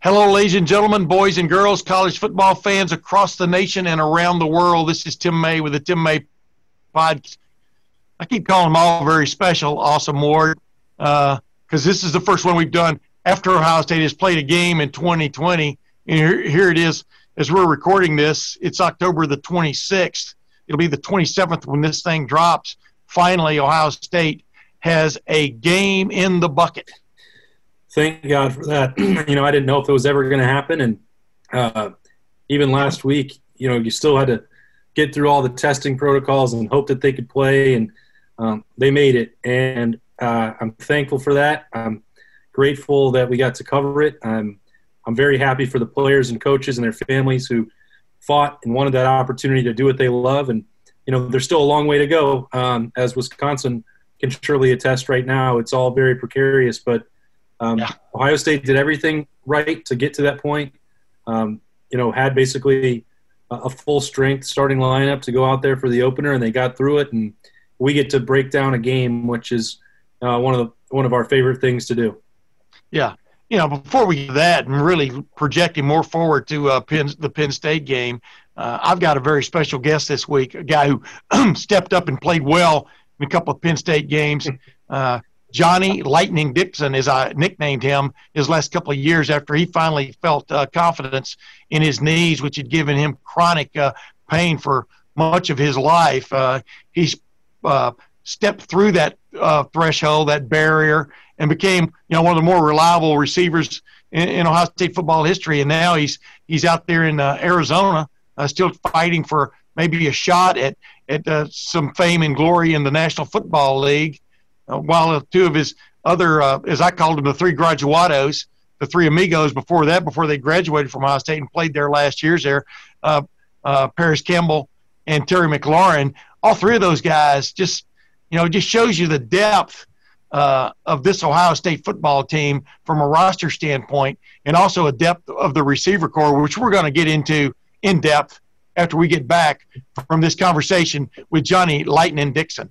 Hello, ladies and gentlemen, boys and girls, college football fans across the nation and around the world. This is Tim May with the Tim May Pod. I keep calling them all very special, Austin Ward, because uh, this is the first one we've done after Ohio State has played a game in 2020. And here, here it is as we're recording this. It's October the 26th. It'll be the 27th when this thing drops. Finally, Ohio State has a game in the bucket. Thank God for that. you know, I didn't know if it was ever going to happen, and uh, even last week, you know, you still had to get through all the testing protocols and hope that they could play, and um, they made it. And uh, I'm thankful for that. I'm grateful that we got to cover it. I'm I'm very happy for the players and coaches and their families who fought and wanted that opportunity to do what they love. And you know, there's still a long way to go, um, as Wisconsin can surely attest right now. It's all very precarious, but um, Yeah. Ohio State did everything right to get to that point. Um, you know, had basically a, a full strength starting lineup to go out there for the opener, and they got through it. And we get to break down a game, which is uh, one of the one of our favorite things to do. Yeah. You know, before we do that and really projecting more forward to uh, Penn, the Penn State game, uh, I've got a very special guest this week, a guy who stepped up and played well in a couple of Penn State games. Uh, Johnnie Lightning Dixon, as I nicknamed him, his last couple of years after he finally felt uh, confidence in his knees, which had given him chronic uh, pain for much of his life. Uh, he's uh, stepped through that uh, threshold, that barrier, and became you know one of the more reliable receivers in, in Ohio State football history. And now he's he's out there in uh, Arizona, still fighting for maybe a shot at at some fame and glory in the National Football League. Uh, while two of his other, uh, as I called them, the three graduados, the three amigos before that, before they graduated from Ohio State and played their last years there, uh, uh, Parris Campbell and Terry McLaurin, all three of those guys just, you know, just shows you the depth uh, of this Ohio State football team from a roster standpoint, and also a depth of the receiver corps, which we're going to get into in depth after we get back from this conversation with Johnnie Lightning Dixon.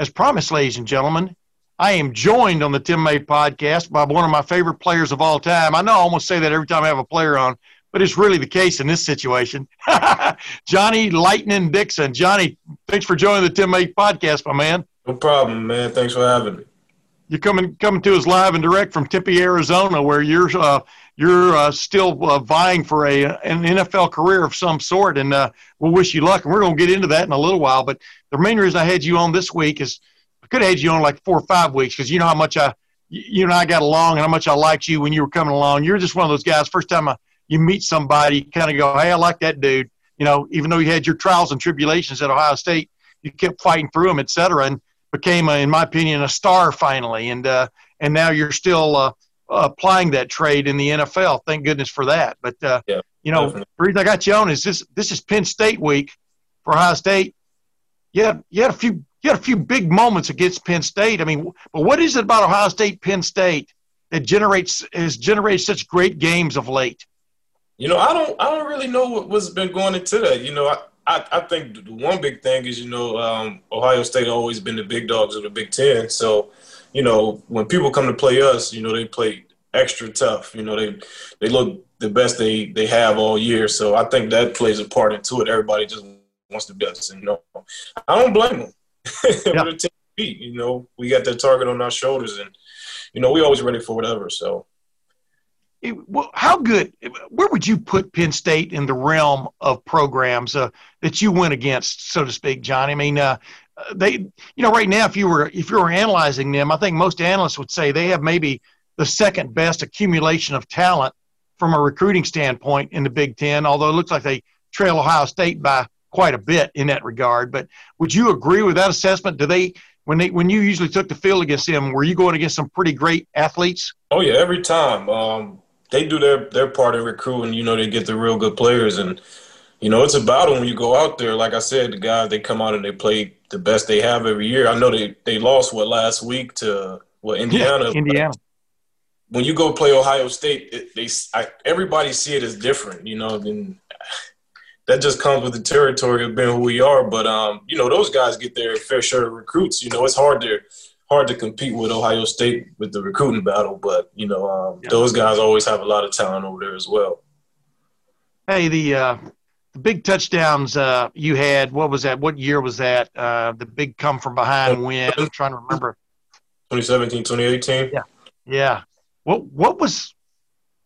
As promised, ladies and gentlemen, I am joined on the Tim May podcast by one of my favorite players of all time. I know I almost say that every time I have a player on, but it's really the case in this situation. Johnnie Lightning Dixon. Johnnie, thanks for joining the Tim May podcast, my man. No problem, man. Thanks for having me. You're coming coming to us live and direct from Tempe, Arizona, where you're uh, you're uh, still uh, vying for a an NFL career of some sort, and uh, we'll wish you luck. And we're going to get into that in a little while. But the main reason I had you on this week is I could have had you on like four or five weeks because you know how much I you and I got along and how much I liked you when you were coming along. You're just one of those guys. First time I, you meet somebody, you kind of go, "Hey, I like that dude." You know, even though you had your trials and tribulations at Ohio State, you kept fighting through them, et cetera, and became, a, in my opinion, a star finally. And uh, and now you're still uh, applying that trade in the NFL. Thank goodness for that. But uh, Yeah, you know, definitely. the reason I got you on is this: this is Penn State week for Ohio State. Yeah, you had a few you had a few big moments against Penn State. I mean, but what is it about Ohio State, Penn State that generates has generated such great games of late? You know, I don't I don't really know what, what's been going into that. You know, I, I, I think the one big thing is, you know, um, Ohio State always been the big dogs of the Big Ten. So, you know, when people come to play us, you know, they play extra tough. You know, they they look the best they they have all year. So I think that plays a part into it. Everybody just wants the best, and you know, I don't blame them. Yeah. you know, we got that target on our shoulders, and you know, we always ready for whatever. So well, how good? Where would you put Penn State in the realm of programs uh, that you went against, so to speak, John? I mean, uh, they, you know, right now, if you were if you were analyzing them, I think most analysts would say they have maybe the second best accumulation of talent from a recruiting standpoint in the Big Ten. Although it looks like they trail Ohio State by quite a bit in that regard. But would you agree with that assessment? Do they when they when you usually took the field against them, were you going against some pretty great athletes? Oh yeah, every time. Um, they do their their part in recruiting. You know, they get the real good players, and you know it's a battle when you go out there. Like I said, the guys they come out and they play the best they have every year. I know they they lost what last week to what Indiana. Yeah, Indiana. When you go play Ohio State, it, they I, everybody see it as different. You know, and that just comes with the territory of being who we are. But um, you know, those guys get their fair share of recruits. You know, it's hard to hard to compete with Ohio State with the recruiting battle, but you know um, yeah. those guys always have a lot of talent over there as well. Hey, the uh, the big touchdowns uh, you had. What was that? What year was that? Uh, the big come from behind win. I'm trying to remember. 2017, 2018. Yeah, yeah. What what was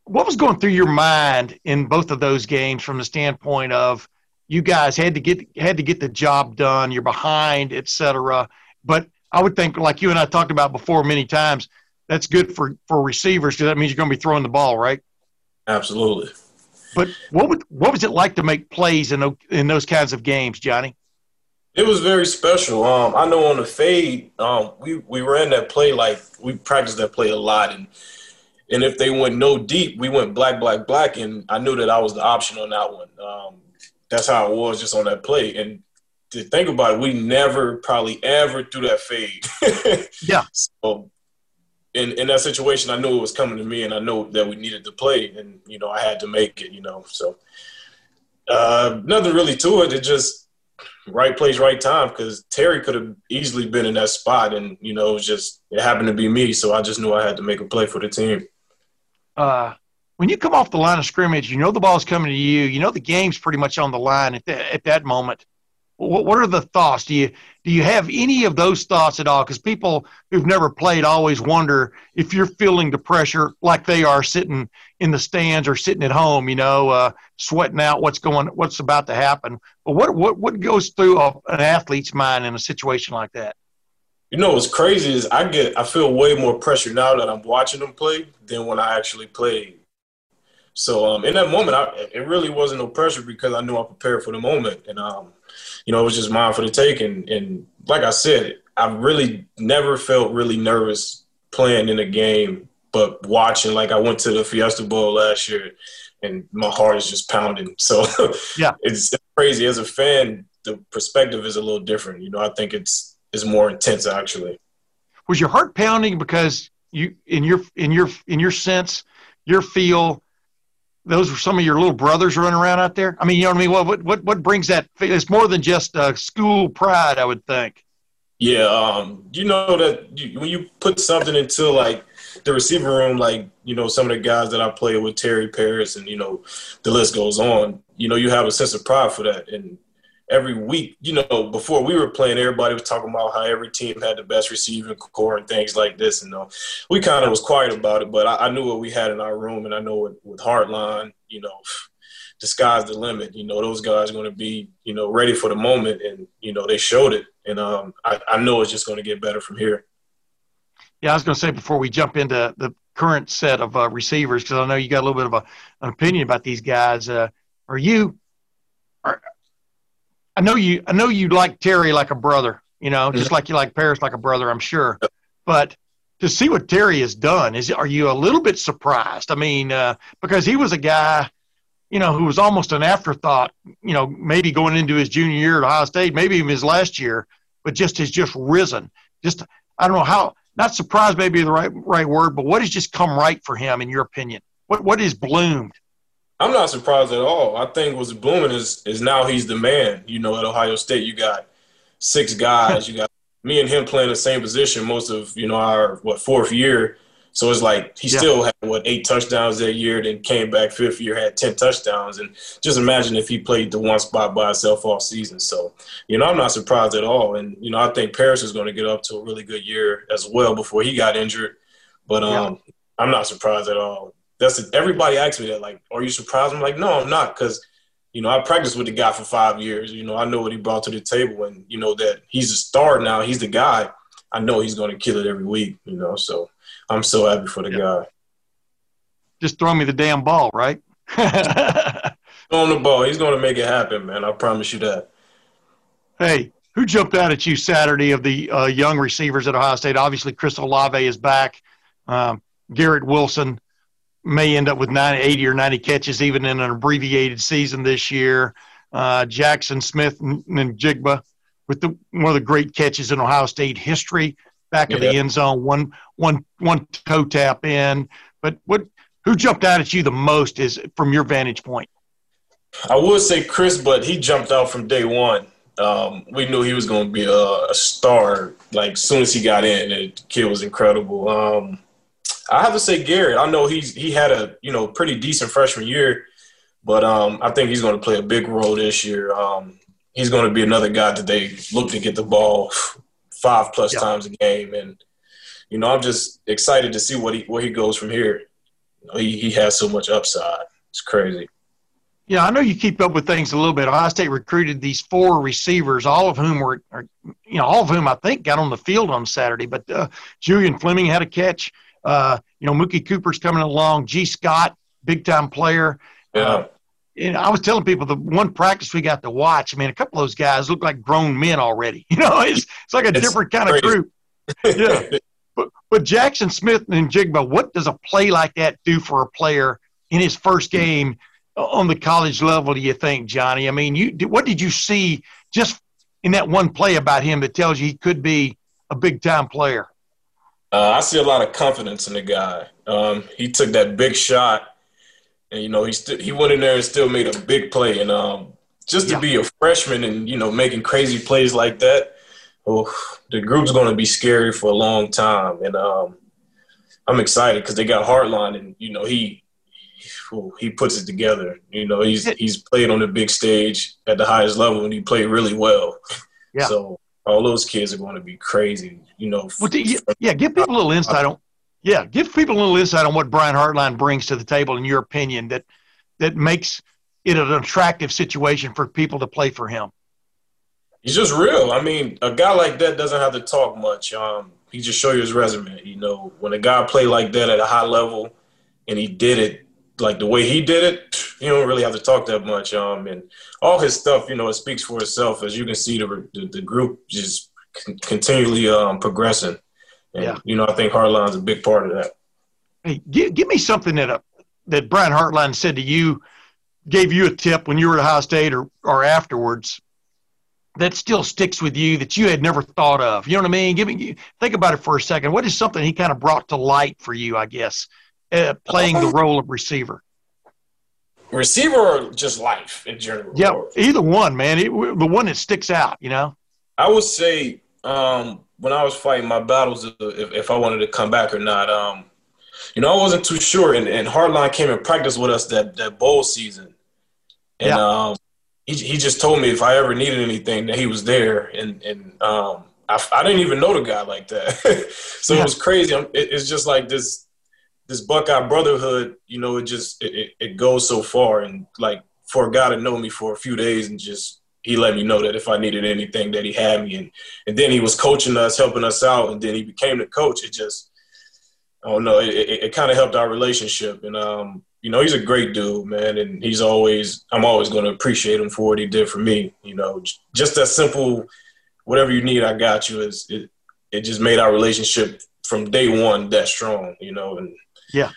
what was going through your mind in both of those games from the standpoint of you guys had to get had to get the job done. You're behind, etc. But I would think, like you and I talked about before many times, that's good for for receivers because that means you're going to be throwing the ball, right? Absolutely. But what would what was it like to make plays in in those kinds of games, Johnnie? It was very special. Um, I know on the fade, um, we we ran that play like we practiced that play a lot, and and if they went no deep, we went black, black, black, and I knew that I was the option on that one. Um, that's how it was just on that play, and to think about it, we never probably ever threw that fade. yeah. So in in that situation, I knew it was coming to me, and I know that we needed to play, and you know I had to make it. You know, so uh, nothing really to it. It just right place, right time. Because Terry could have easily been in that spot, and you know, it was just it happened to be me. So I just knew I had to make a play for the team. Uh, when you come off the line of scrimmage, you know the ball's coming to you. You know the game's pretty much on the line at, the, at that moment what, what are the thoughts? Do you do you have any of those thoughts at all? Because people who've never played always wonder if you're feeling the pressure like they are sitting in the stands or sitting at home, you know, uh, sweating out what's going, what's about to happen. But what what what goes through an athlete's mind in a situation like that? You know what's crazy is I get I feel way more pressure now that I'm watching them play than when I actually played. So um, in that moment, I, it really wasn't no pressure because I knew I prepared for the moment, and um, you know, it was just mine for the take. And, and like I said, I really never felt really nervous playing in a game, but watching, like I went to the Fiesta Bowl last year and my heart is just pounding. So yeah, it's crazy. As a fan, the perspective is a little different. You know, I think it's, it's more intense actually. Was your heart pounding because you, in your, in your, in your sense, your feel, those were some of your little brothers running around out there? I mean, you know what I mean? What what what brings that? It's more than just uh, school pride, I would think. Yeah, um, you know that you, when you put something into like the receiver room, like you know some of the guys that I played with, Terry Parris, and you know the list goes on. You know, you have a sense of pride for that, and every week, you know, before we were playing, everybody was talking about how every team had the best receiving corps and things like this. And uh, we kind of was quiet about it, but I, I, knew what we had in our room, and I know with, with Hartline, you know, the sky's the limit. You know, those guys are going to be, you know, ready for the moment, and you know, they showed it, and um, I, I know it's just going to get better from here. Yeah, I was going to say before we jump into the current set of uh, receivers, because I know you got a little bit of a, an opinion about these guys. Uh, are you are I know you. I know you like Terry like a brother. You know, just like you like Parris like a brother. I'm sure. But to see what Terry has done, is are you a little bit surprised? I mean, uh, because he was a guy, you know, who was almost an afterthought. You know, maybe going into his junior year at Ohio State, maybe even his last year, but just has just risen. Just I don't know how not surprised maybe the right right word, but what has just come right for him in your opinion? What what has bloomed? I'm not surprised at all. I think what's blooming is is now he's the man. You know, at Ohio State, you got six guys. you got me and him playing the same position most of you know our what fourth year. So it's like he yeah. still had what eight touchdowns that year, then came back fifth year, had ten touchdowns, and just imagine if he played the one spot by himself all season. So you know I'm not surprised at all, and you know I think Parris is going to get up to a really good year as well before he got injured. But um, yeah. I'm not surprised at all. That's everybody asks me that like, are you surprised? I'm like, no, I'm not, because you know I practiced with the guy for five years. You know I know what he brought to the table, and you know that he's a star now. He's the guy. I know he's going to kill it every week. You know so. I'm so happy for the yeah. guy. Just throw me the damn ball, right? on the ball. He's going to make it happen, man. I promise you that. Hey, who jumped out at you Saturday of the uh, young receivers at Ohio State? Obviously, Chris Olave is back. Um, Garrett Wilson may end up with 90, 80 or 90 catches, even in an abbreviated season this year. Uh, Jaxon Smith-Njigba with the, one of the great catches in Ohio State history back of the end zone, one one one toe tap in. But what who jumped out at you the most is from your vantage point? I would say Chris, but he jumped out from day one. Um, we knew he was going to be a, a, star. Like soon as he got in, the kid was incredible. Um, I have to say Garrett. I know he's he had a you know pretty decent freshman year, but um, I think he's going to play a big role this year. Um, he's going to be another guy that they look to get the ball five plus yeah. times a game, and you know I'm just excited to see what he where he goes from here. You know, he he has so much upside. It's crazy. Yeah, I know you keep up with things a little bit. Ohio State recruited these four receivers, all of whom were, are, you know, all of whom I think got on the field on Saturday. But uh, Julian Fleming had a catch. Uh, you know, Mookie Cooper's coming along. Gee Scott, big time player. Yeah. Uh, and I was telling people the one practice we got to watch. I mean, a couple of those guys look like grown men already. You know, it's it's like a it's different kind crazy. of group. Yeah. but but Jaxon Smith-Njigba, what does a play like that do for a player in his first game on the college level? Do you think, Johnnie? I mean, you what did you see just in that one play about him that tells you he could be a big time player? Uh, I see a lot of confidence in the guy. Um, he took that big shot and you know he st- he went in there and still made a big play. And um, just to yeah. be a freshman and you know making crazy plays like that, oh, the group's going to be scary for a long time. And um, I'm excited because they got Hartline, and you know he he puts it together. You know he's he's played on the big stage at the highest level, and he played really well. Yeah. So all those kids are going to be crazy. You know. Well, yeah, give people a little insight on yeah, give people a little insight on what Brian Hartline brings to the table, in your opinion, that that makes it an attractive situation for people to play for him. He's just real. I mean, a guy like that doesn't have to talk much. Um, he just show you his resume. You know, when a guy play like that at a high level, and he did it like the way he did it, you don't really have to talk that much. Um, and all his stuff, you know, it speaks for itself. As you can see, the the, the group just continually um, progressing. And, yeah. You know, I think Hartline's a big part of that. Hey, give, give me something that uh, that Brian Hartline said to you, gave you a tip when you were at Ohio State or, or afterwards that still sticks with you that you had never thought of. You know what I mean? Give me, think about it for a second. What is something he kind of brought to light for you, I guess, uh, playing the role of receiver? Receiver or just life in general? Yeah, either one, man. It, the one that sticks out, you know? I would say um, when I was fighting my battles, if, if I wanted to come back or not, um, you know, I wasn't too sure. And, and Hartline came and practiced with us that, that bowl season. And yeah. um, he, he just told me if I ever needed anything that he was there. And, and um, I, I didn't even know the guy like that. so yeah. it was crazy. It, it's just like this, this Buckeye brotherhood, you know, it just, it, it goes so far. And like for guy to know me for a few days and just he let me know that if I needed anything that he had me and and then he was coaching us, helping us out, and then he became the coach. It just I don't know, it, it, it kind of helped our relationship. And um, you know, he's a great dude, man, and he's always I'm always gonna appreciate him for what he did for me. You know, just that simple whatever you need, I got you is it it just made our relationship from day one that strong, you know, and yeah.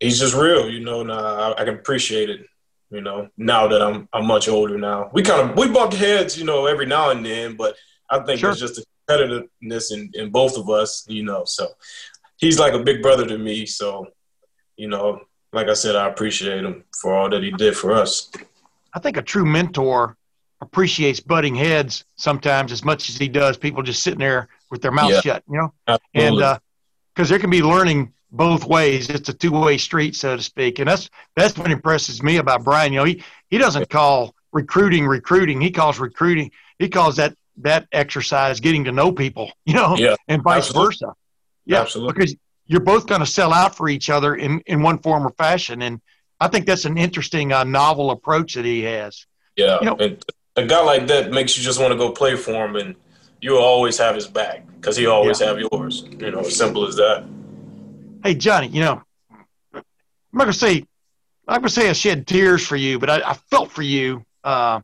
He's just real, you know, and I, I can appreciate it you know, now that I'm I'm much older now. We kind of we bump heads, you know, every now and then, but I think sure. it's just a competitiveness in, in both of us, you know. So he's like a big brother to me. So, you know, like I said, I appreciate him for all that he did for us. I think a true mentor appreciates butting heads sometimes as much as he does people just sitting there with their mouth Yeah. shut, you know? Absolutely. And uh, because there can be learning both ways. It's a two way street, so to speak. And that's that's what impresses me about Brian. You know, he, he doesn't call recruiting recruiting. He calls recruiting, he calls that that exercise getting to know people, you know, Yeah, and vice absolutely. versa. Yeah, Absolutely. because you're both going to sell out for each other in, in one form or fashion. And I think that's an interesting, uh, novel approach that he has. Yeah, You know- and a guy like that makes you just want to go play for him, and you'll always have his back because he always have yours. You know, as simple as that. Hey, Johnnie, you know, I'm not going to say, I'm not to say I shed tears for you, but I, I felt for you uh,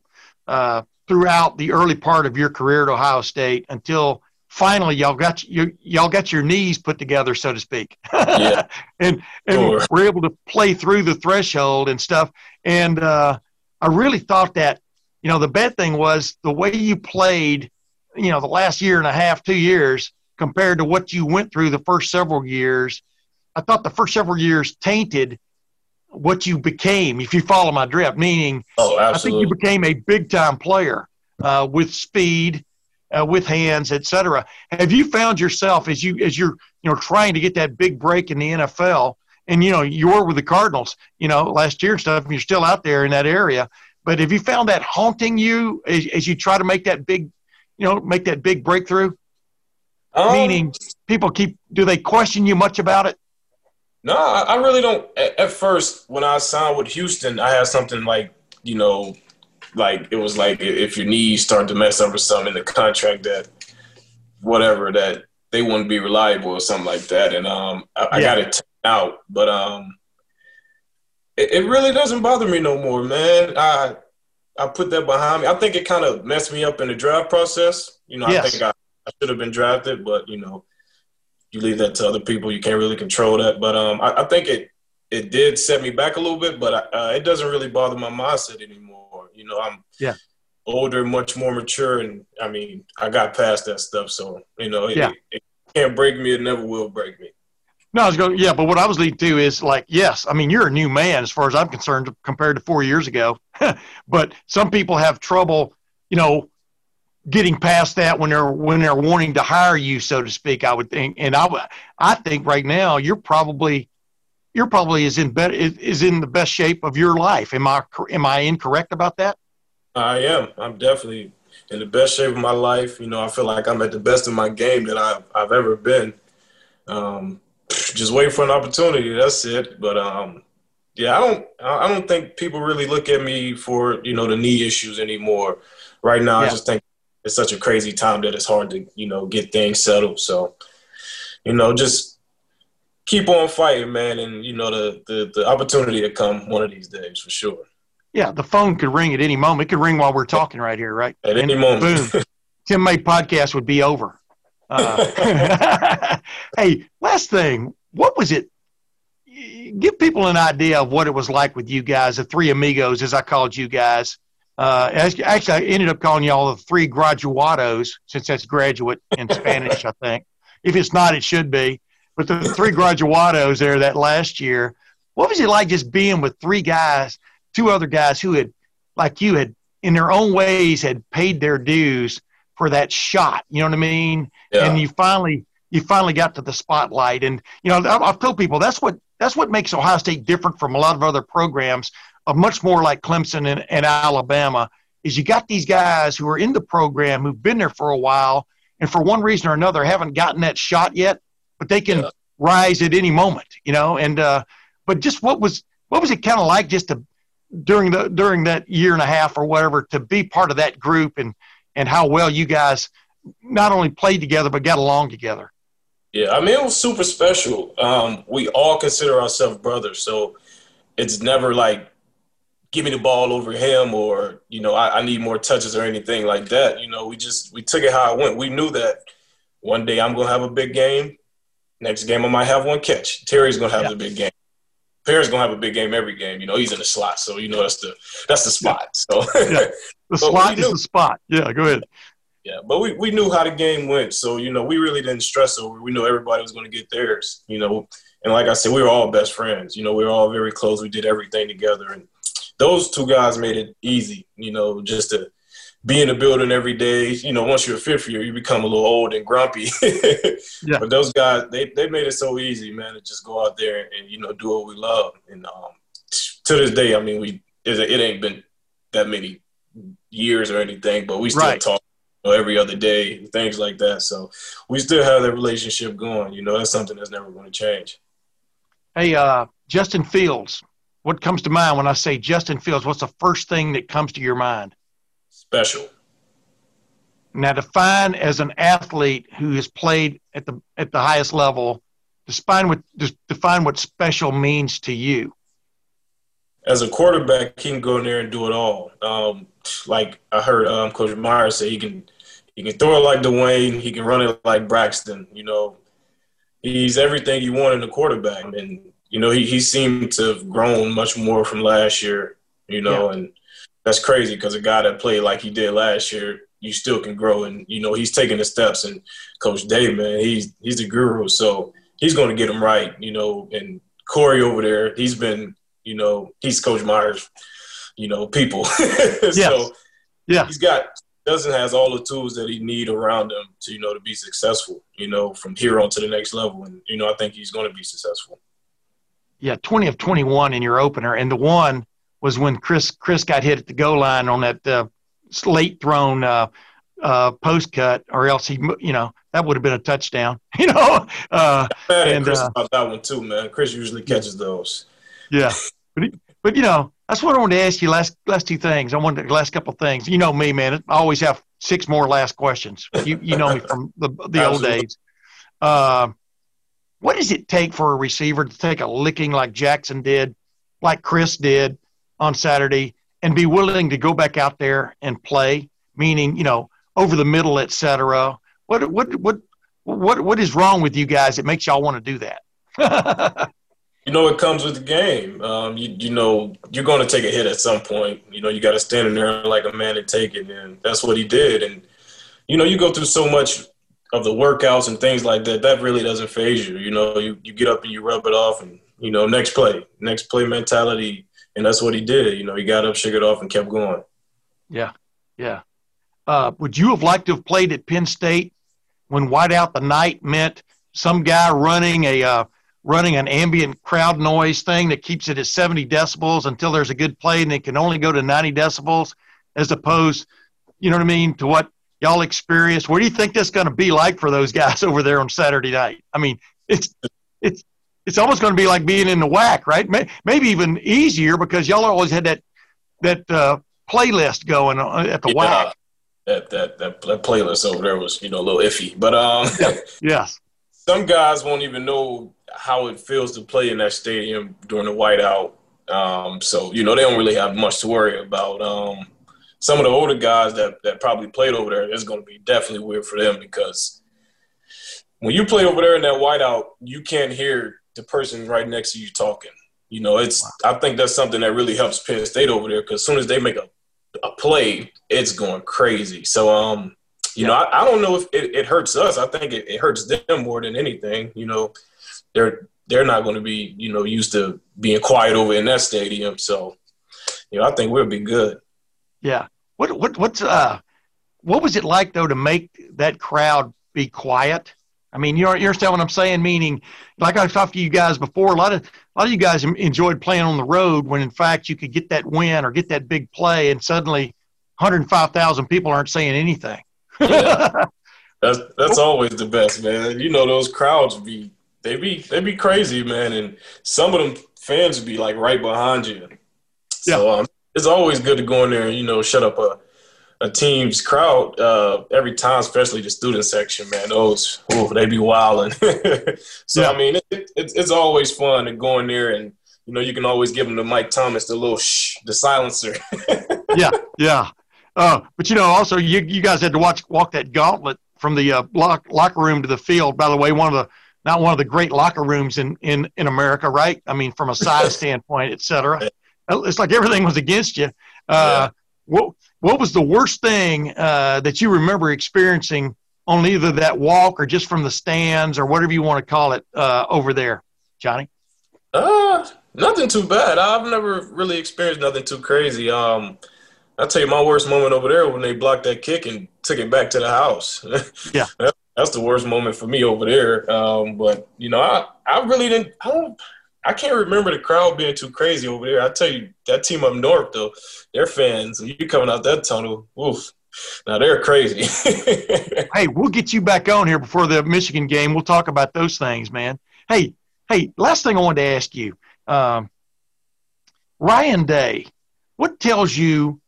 uh, throughout the early part of your career at Ohio State until finally y'all got you, y'all got your knees put together, so to speak. Yeah. and and Sure. we're able to play through the threshold and stuff. And uh, I really thought that, you know, the bad thing was the way you played, you know, the last year and a half, two years compared to what you went through the first several years. I thought the first several years tainted what you became, if you follow my drift, meaning Oh, I think you became a big time player uh, with speed, uh, with hands, etc. Have you found yourself as you as you're you know trying to get that big break in the NFL, and you know you were with the Cardinals, you know last year and stuff, and you're still out there in that area. But have you found that haunting you as, as you try to make that big, you know, make that big breakthrough? Um, Meaning, people keep do they question you much about it? No, I really don't. At, first, when I signed with Houston, I had something like, you know, like it was like if your knees start to mess up or something in the contract that whatever that they wouldn't be reliable or something like that, and um, I, I got it out. But um, it, it really doesn't bother me no more, man. I I put that behind me. I think it kind of messed me up in the draft process. You know, I think I, I should have been drafted, but you know, you leave that to other people. You can't really control that. But um, I, I think it it did set me back a little bit, but uh, it doesn't really bother my mindset anymore. You know, I'm Yeah. older, much more mature, and I mean, I got past that stuff. So you know, it, Yeah. it, it can't break me. It never will break me. No, I was going. Yeah, but what I was leading to is like, yes, I mean, you're a new man as far as I'm concerned compared to four years ago. but some people have trouble, you know, getting past that when they're when they're wanting to hire you, so to speak. I would think, and I would, I think right now you're probably you're probably is in better is, in the best shape of your life. Am I am I incorrect about that? I am. I'm definitely in the best shape of my life. You know, I feel like I'm at the best of my game that I've I've ever been. Um, just waiting for an opportunity. That's it. But um, yeah, I don't I I don't think people really look at me for you know the knee issues anymore. Right now, I just think it's such a crazy time that it's hard to you know get things settled. So, you know, just keep on fighting, man, and you know the the, the opportunity to come one of these days for sure. Yeah, the phone could ring at any moment. It could ring while we're talking right here, right? At any And moment. Boom. Tim May podcast would be over. Uh, hey, last thing, what was it? Give people an idea of what it was like with you guys, the three amigos, as I called you guys. Uh, actually, I ended up calling y'all the three graduados, since that's graduate in Spanish, I think. If it's not, it should be. But the three graduados there that last year, what was it like just being with three guys, two other guys who had, like you, had in their own ways had paid their dues for that shot? You know what I mean? Yeah. and you finally you finally got to the spotlight and you know I've, I've told people that's what that's what makes ohio state different from a lot of other programs of much more like clemson and, and alabama is you got these guys who are in the program who've been there for a while and for one reason or another haven't gotten that shot yet but they can Yeah. rise at any moment you know and uh but just what was what was it kind of like just to during the during that year and a half or whatever to be part of that group and and how well you guys not only played together but got along together. Yeah, I mean it was super special. Um, we all consider ourselves brothers, so it's never like give me the ball over him or you know I, I need more touches or anything like that. You know, we just we took it how it went. We knew that one day I'm gonna have a big game. Next game I might have one catch. Terry's gonna have Yeah. the big game. Perry's gonna have a big game every game. You know, he's in the slot, so you know that's the that's the spot. So Yeah. The slot is the spot. Yeah, go ahead. Yeah, but we, we knew how the game went, so you know we really didn't stress over. it. We knew everybody was going to get theirs, you know. And like I said, we were all best friends. You know, we were all very close. We did everything together, and those two guys made it easy. You know, just to be in the building every day. You know, once you're a fifth year, you become a little old and grumpy. Yeah. But those guys, they they made it so easy, man, to just go out there and, you know do what we love. And um, to this day, I mean, we it, it ain't been that many years or anything, but we still Right. talk you know, every other day, things like that. So we still have that relationship going. You know, that's something that's never going to change. Hey, uh, Justin Fields. What comes to mind when I say Justin Fields? What's the first thing that comes to your mind? Special. Now, define as an athlete who has played at the at the highest level. Define what define what special means to you. as a quarterback, he can go in there and do it all. Um, like I heard um, Coach Myers say, he can he can throw it like Dwayne, he can run it like Braxton. You know, he's everything you want in a quarterback, and you know he he seemed to have grown much more from last year. You know, and that's crazy because a guy that played like he did last year, you still can grow, and you know he's taking the steps. And Coach Day, man, he's he's a guru, so he's going to get him right. You know, and Corey over there, he's been you know, he's Coach Meyer's, you know, people. so Yeah. he's got doesn't has all the tools that he need around him to, you know, to be successful, you know, from here on to the next level. And, you know, I think he's gonna be successful. Yeah, twenty of twenty-one in your opener, and the one was when Chris Chris got hit at the goal line on that uh, late thrown uh, uh, post cut, or else he, you know, that would have been a touchdown. You know, uh, And, Chris uh, about that one too, man. Chris usually catches those. Yeah, but but you know that's what I wanted to ask you last last two things. I wanted the last couple of things. You know me, man. I always have six more last questions. You you know me from the the old days. Uh, what does it take for a receiver to take a licking like Jaxon did, like Chris did on Saturday, and be willing to go back out there and play? Meaning, you know, over the middle, et cetera. What what what what what is wrong with you guys that makes y'all want to do that? You know, it comes with the game. Um, you, you know, you're going to take a hit at some point. You know, you got to stand in there like a man and take it, and that's what he did. And you know, you go through so much of the workouts and things like that. That really doesn't phase you. You know, you, you get up and you rub it off, and you know, next play, next play mentality, and that's what he did. You know, he got up, shook it off, and kept going. Yeah, yeah. Uh, would you have liked to have played at Penn State when whiteout the night meant some guy running a uh, running an ambient crowd noise thing that keeps it at 70 decibels until there's a good play and it can only go to 90 decibels, as opposed, you know what I mean, to what y'all experienced? What do you think that's going to be like for those guys over there on Saturday night? I mean, it's it's it's almost going to be like being in the whack, right? May- Maybe even easier because y'all always had that that uh, playlist going at the Yeah. whack. That, that that that playlist over there was you know a little iffy, but um, Yes. some guys won't even know how it feels to play in that stadium during the whiteout. Um, so you know they don't really have much to worry about. Um, some of the older guys that that probably played over there, it's going to be definitely weird for them because when you play over there in that whiteout, you can't hear the person right next to you talking. You know, it's I think that's something that really helps Penn State over there because as soon as they make a, a play, it's going crazy. So um, you know, I, I don't know if it, it hurts us. I think it, it hurts them more than anything. You know, they're they're not going to be you know used to being quiet over in that stadium. So, you know, I think we'll be good. Yeah. What what what's uh what was it like though to make that crowd be quiet? I mean, you understand what I'm saying? Meaning, like I've talked to you guys before, a lot of a lot of you guys enjoyed playing on the road when in fact you could get that win or get that big play, and suddenly 105,000 people aren't saying anything. Yeah. That's that's always the best, man. You know, those crowds be they be they be crazy, man, and some of them fans be like right behind you. So um, it's always good to go in there and you know shut up a a team's crowd uh, every time, especially the student section, man. Those ooh, they be wilding. so Yeah. I mean, it, it's it's always fun to go in there and you know you can always give them the Mike Thomas the little shh, the silencer. yeah, yeah. Uh, but you know, also you you guys had to watch walk that gauntlet from the uh, lock, locker room to the field. By the way, one of the not one of the great locker rooms in in in America, right? I mean, from a size standpoint, et cetera. It's like everything was against you. Uh, what what was the worst thing uh, that you remember experiencing on either that walk or just from the stands or whatever you want to call it uh, over there, Johnnie? Uh, nothing too bad. I've never really experienced nothing too crazy. Um, I'll tell you my worst moment over there when they blocked that kick and took it back to the house. Yeah. That's the worst moment for me over there. Um, but you know, I, I really didn't I don't I can't remember the crowd being too crazy over there. I tell you, that team up north though, their fans, you coming out that tunnel, oof. Now they're crazy. hey, we'll get you back on here before the Michigan game. We'll talk about those things, man. Hey, hey, last thing I wanted to ask you, um, Ryan Day, what tells you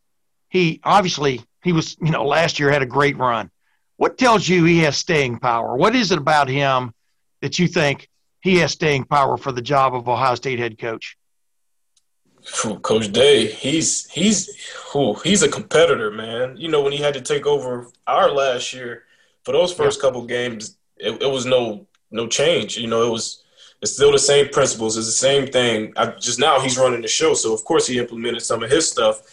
he obviously he was you know last year had a great run. What tells you he has staying power? What is it about him that you think he has staying power for the job of Ohio State head coach? Coach Day, he's he's he's a competitor, man. You know when he had to take over our last year for those first yeah. couple games, it, it, was no no change. You know it was it's still the same principles. It's the same thing. I, just now he's running the show, so of course he implemented some of his stuff.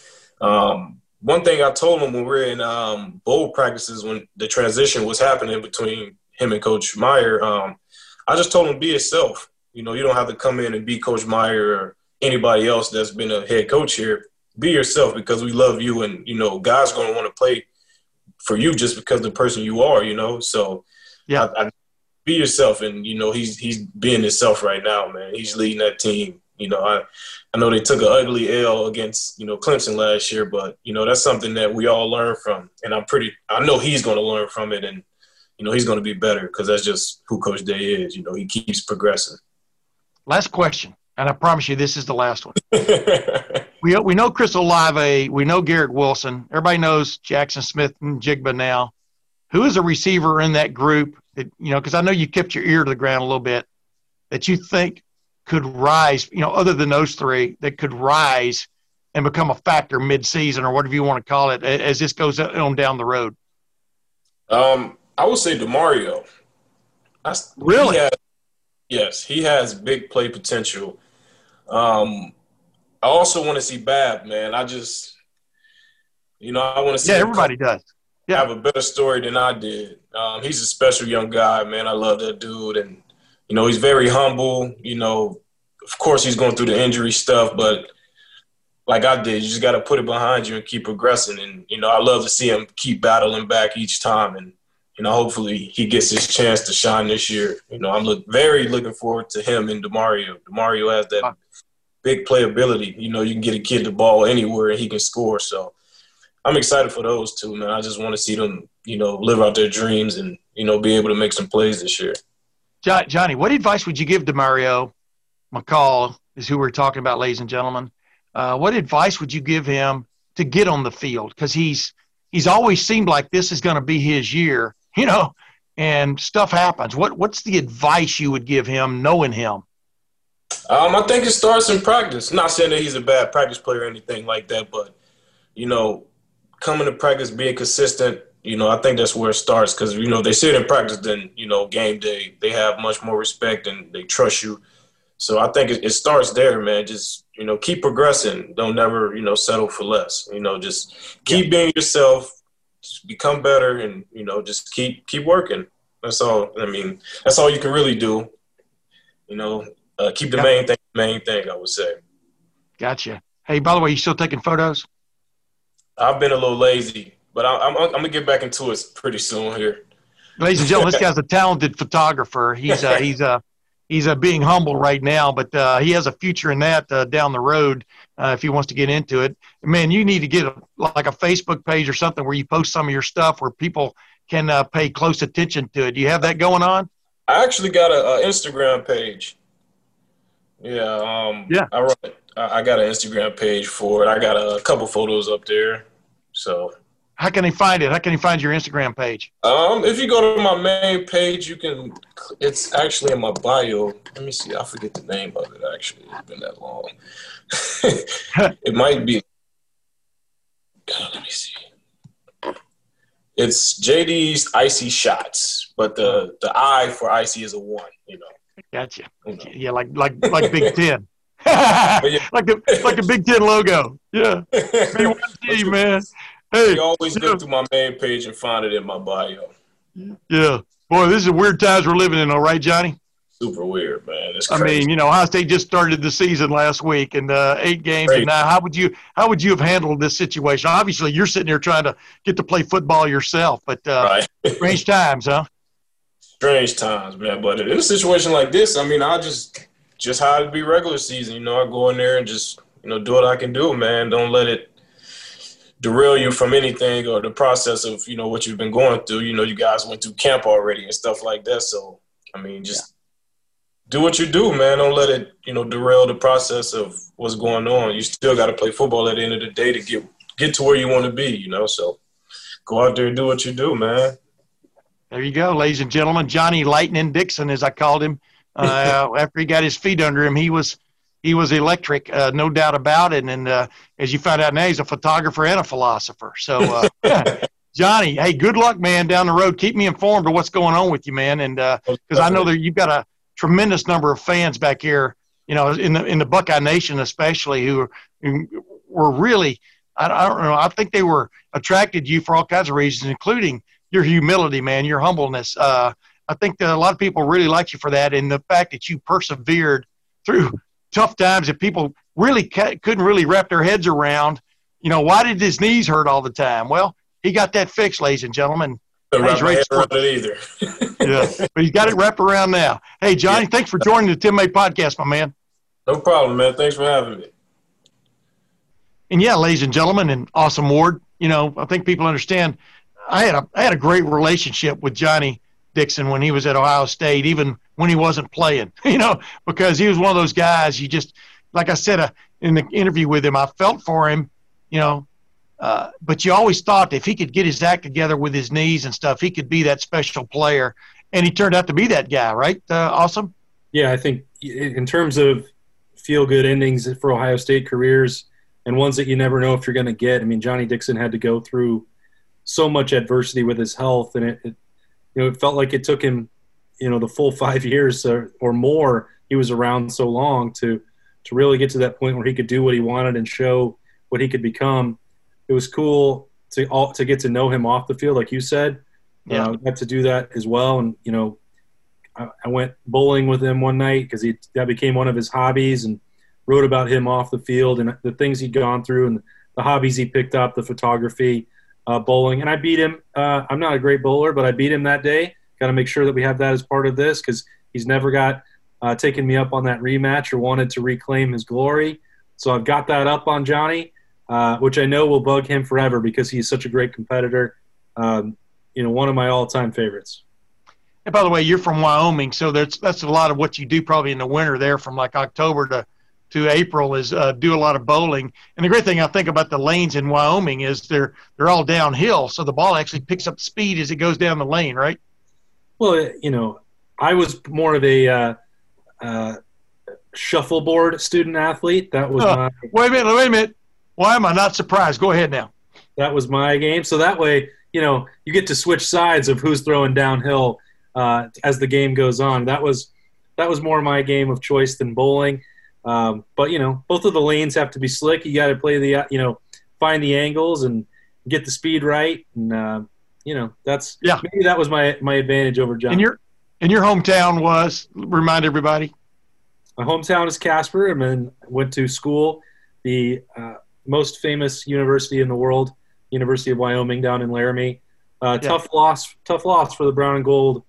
Um, one thing I told him when we were in um, bowl practices when the transition was happening between him and Coach Meyer, um, I just told him be yourself. You know, you don't have to come in and be Coach Meyer or anybody else that's been a head coach here. Be yourself because we love you, and you know, guys going to want to play for you just because the person you are. You know, so yeah, I, I, be yourself, and you know, he's he's being himself right now, man. He's leading that team. You know, I I know they took an ugly L against you know Clemson last year, but you know that's something that we all learn from, and I'm pretty. I know he's going to learn from it, and you know he's going to be better because that's just who Coach Day is. You know, he keeps progressing. Last question, and I promise you this is the last one. we we know Chris Olave, we know Garrett Wilson, everybody knows Jaxon Smith-Njigba now. Who is a receiver in that group that you know? Because I know you kept your ear to the ground a little bit. That you think could rise, you know, other than those three, that could rise and become a factor mid-season or whatever you want to call it as this goes on down the road? Um, I would say Demario. really? He has, yes, he has big play potential. Um, I also want to see Bab, man. I just, you know, I want to see. Yeah, everybody does. Yeah. Have a better story than I did. Um, he's a special young guy, man. I love that dude, and you know, he's very humble. You know, of course, he's going through the injury stuff, but like I did, you just got to put it behind you and keep progressing. And you know, I love to see him keep battling back each time, and you know, hopefully he gets his chance to shine this year. You know, I'm look very looking forward to him and Demario. Demario has that big playability. You know, you can get a kid the ball anywhere and he can score. So I'm excited for those two, man. I just want to see them, you know, live out their dreams and you know be able to make some plays this year. Johnnie, what advice would you give Demario McCall, is who we're talking about, ladies and gentlemen? Uh, what advice would you give him to get on the field? Because he's he's always seemed like this is going to be his year, you know, and stuff happens. What what's the advice you would give him, knowing him? Um, I think it starts in practice. Not saying that he's a bad practice player or anything like that, but you know, coming to practice, being consistent, you know, I think that's where it starts because you know they see it in practice. Then you know, game day, they have much more respect and they trust you. So I think it, it starts there, man. Just you know, keep progressing. Don't never you know settle for less. You know, just keep yeah. being yourself. Just become better, and you know, just keep keep working. That's all. I mean, that's all you can really do. You know, uh, keep the main thing main thing. I would say. Gotcha. Hey, by the way, you still taking photos? I've been a little lazy. But I, am I'm, I'm gonna get back into it pretty soon here. Ladies and gentlemen, this guy's a talented photographer. He's uh, he's uh, he's uh, being humble right now, but uh, he has a future in that uh, down the road uh, if he wants to get into it. Man, you need to get a, like a Facebook page or something where you post some of your stuff where people can uh, pay close attention to it. Do you have that going on? I actually got a, a Instagram page. Yeah, um, yeah. I run, I got an Instagram page for it. I got a couple photos up there, so how can they find it? How can they find your Instagram page? Um, if you go to my main page, you can. It's actually in my bio. Let me see. I forget the name of it. Actually, it's been that long. it might be. God, let me see. It's JD's icy shots, but the the I for icy is a one. You know. Gotcha. You know. Yeah, like like like Big Ten. like the like the Big Ten logo. Yeah. B1T, man. Hey, You always know- through my main page and find it in my bio. Yeah. Boy, this is weird times we're living in, all right, Johnnie? Super weird, man. It's I mean, you know, Ohio State just started the season last week and uh, eight games. Great. And now, how would you how would you have handled this situation? Obviously, you're sitting here trying to get to play football yourself, but uh, right. strange times, huh? strange times, man. But in a situation like this, I mean, I just just how it be regular season. You know, I go in there and just you know do what I can do, man. Don't let it derail you from anything or the process of you know what you've been going through. You know, you guys went through camp already and stuff like that. So I mean, just do what you do, man. Don't let it you know derail the process of what's going on. You still got to play football at the end of the day to get get to where you want to be. You know, so go out there and do what you do, man. There you go, ladies and gentlemen. Johnnie Lightning Dixon, as I called him, uh, after he got his feet under him, he was he was electric, uh, no doubt about it. And uh, as you found out now, he's a photographer and a philosopher. So, uh, Johnnie, hey, good luck, man, down the road. Keep me informed of what's going on with you, man, and because I know that you've got a tremendous number of fans back here, you know, in the in the Buckeye Nation, especially who, who were really. I, I don't know. I think they were attracted to you for all kinds of reasons, including your humility, man, your humbleness. Uh, I think that a lot of people really liked you for that, and the fact that you persevered through tough times that people really ca- couldn't really wrap their heads around. You know, why did his knees hurt all the time? Well, he got that fixed, ladies and gentlemen. Don't wrap my head around it either. Yeah, but he's got it wrapped around now. Hey, Johnnie, thanks for joining the Tim May podcast, my man. No problem, man. Thanks for having me. And yeah, ladies and gentlemen, and Austin Ward, you know, I think people understand. I had a I had a great relationship with Johnnie Dixon when he was at Ohio State, even when he wasn't playing, you know, because he was one of those guys. You just, like I said uh, in the interview with him, I felt for him, you know, uh, but you always thought if he could get his act together with his knees and stuff, he could be that special player, and he turned out to be that guy, right? Uh, Austin. Yeah, I think in terms of feel good endings for Ohio State careers and ones that you never know if you're going to get. I mean, Johnnie Dixon had to go through so much adversity with his health, and it, it you know it felt like it took him you know the full five years or, or more. He was around so long to to really get to that point where he could do what he wanted and show what he could become. It was cool to all to get to know him off the field, like you said. Yeah. Uh, got to do that as well, and you know I, I went bowling with him one night because he that became one of his hobbies and wrote about him off the field and the things he'd gone through and the hobbies he picked up, the photography, uh, bowling. And I beat him. Uh, I'm not a great bowler, but I beat him that day. Got to make sure that we have that as part of this because he's never got uh, taken me up on that rematch or wanted to reclaim his glory. So I've got that up on Johnnie, uh, which I know will bug him forever because he's such a great competitor. Um, you know, one of my all-time favorites. And by the way, you're from Wyoming, so that's that's a lot of what you do probably in the winter there, from like October to to April, is uh, do a lot of bowling. And the great thing I think about the lanes in Wyoming is they're they're all downhill, so the ball actually picks up speed as it goes down the lane, right? Well, you know, I was more of a uh, uh, shuffleboard student athlete. That was Oh, my wait a minute, wait a minute. Why am I not surprised? Go ahead now. that was my game. So that way, you know, you get to switch sides of who's throwing downhill uh, as the game goes on. That was that was more my game of choice than bowling. Um, but you know, both of the lanes have to be slick. You got to play the you know find the angles and get the speed right. And uh, you know, that's Yeah. maybe that was my my advantage over John. And your and your hometown was remind everybody. My hometown is Casper, and then went to school, the uh, most famous university in the world, University of Wyoming, down in Laramie. Uh, Yeah. Tough loss, tough loss for the Brown and Gold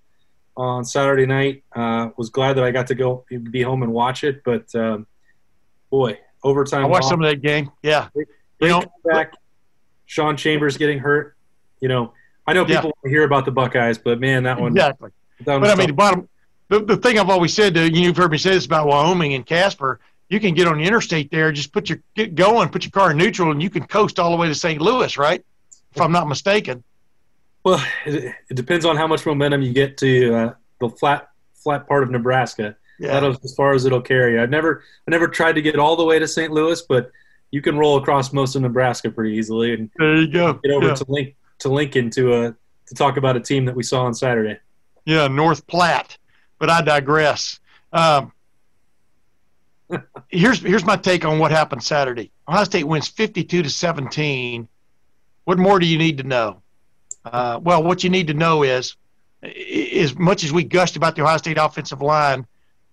on Saturday night. Uh, was glad that I got to go be home and watch it, but um, boy, overtime. I watched loss, some of that game. Yeah, you know, comeback. Sean Chambers getting hurt. You know, I know Yeah. people want to hear about the Buckeyes, but man, that one. exactly. That one But I mean, the bottom, the, the thing I've always said to you, you've heard me say this about Wyoming and Casper. You can get on the interstate there, just put your get going, put your car in neutral, and you can coast all the way to St. Louis, right? If I'm not mistaken. Well, it, it depends on how much momentum you get to uh, the flat flat part of Nebraska. Yeah. That'll as far as it'll carry. I've never I never tried to get all the way to St. Louis, but you can roll across most of Nebraska pretty easily and There you go. get over yeah. to Link to Lincoln to uh, to talk about a team that we saw on Saturday. yeah, North Platte. But I digress. Um, here's here's my take on what happened Saturday. Ohio State wins 52 to 17. What more do you need to know? Uh, well, what you need to know is, as much as we gushed about the Ohio State offensive line,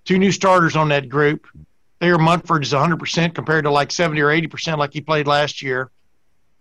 two new starters on that group. Thayer Munford is 100% compared to like 70 or 80% like he played last year.